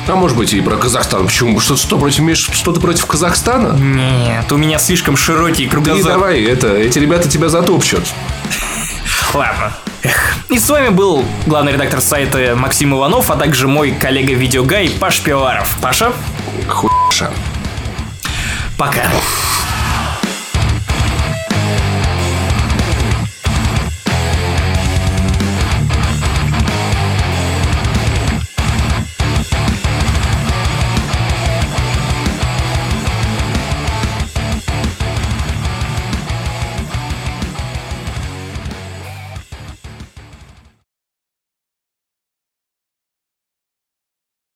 А может быть и про Казахстан. Почему? Что, что против, имеешь что-то против Казахстана? Нет, у меня слишком широкий Ты кругозор. давай, это, эти ребята тебя затопчут. (laughs) Ладно. Эх. И с вами был главный редактор сайта Максим Иванов, а также мой коллега-видеогай Паш Пивоваров. Паша, Хуйша. Пока.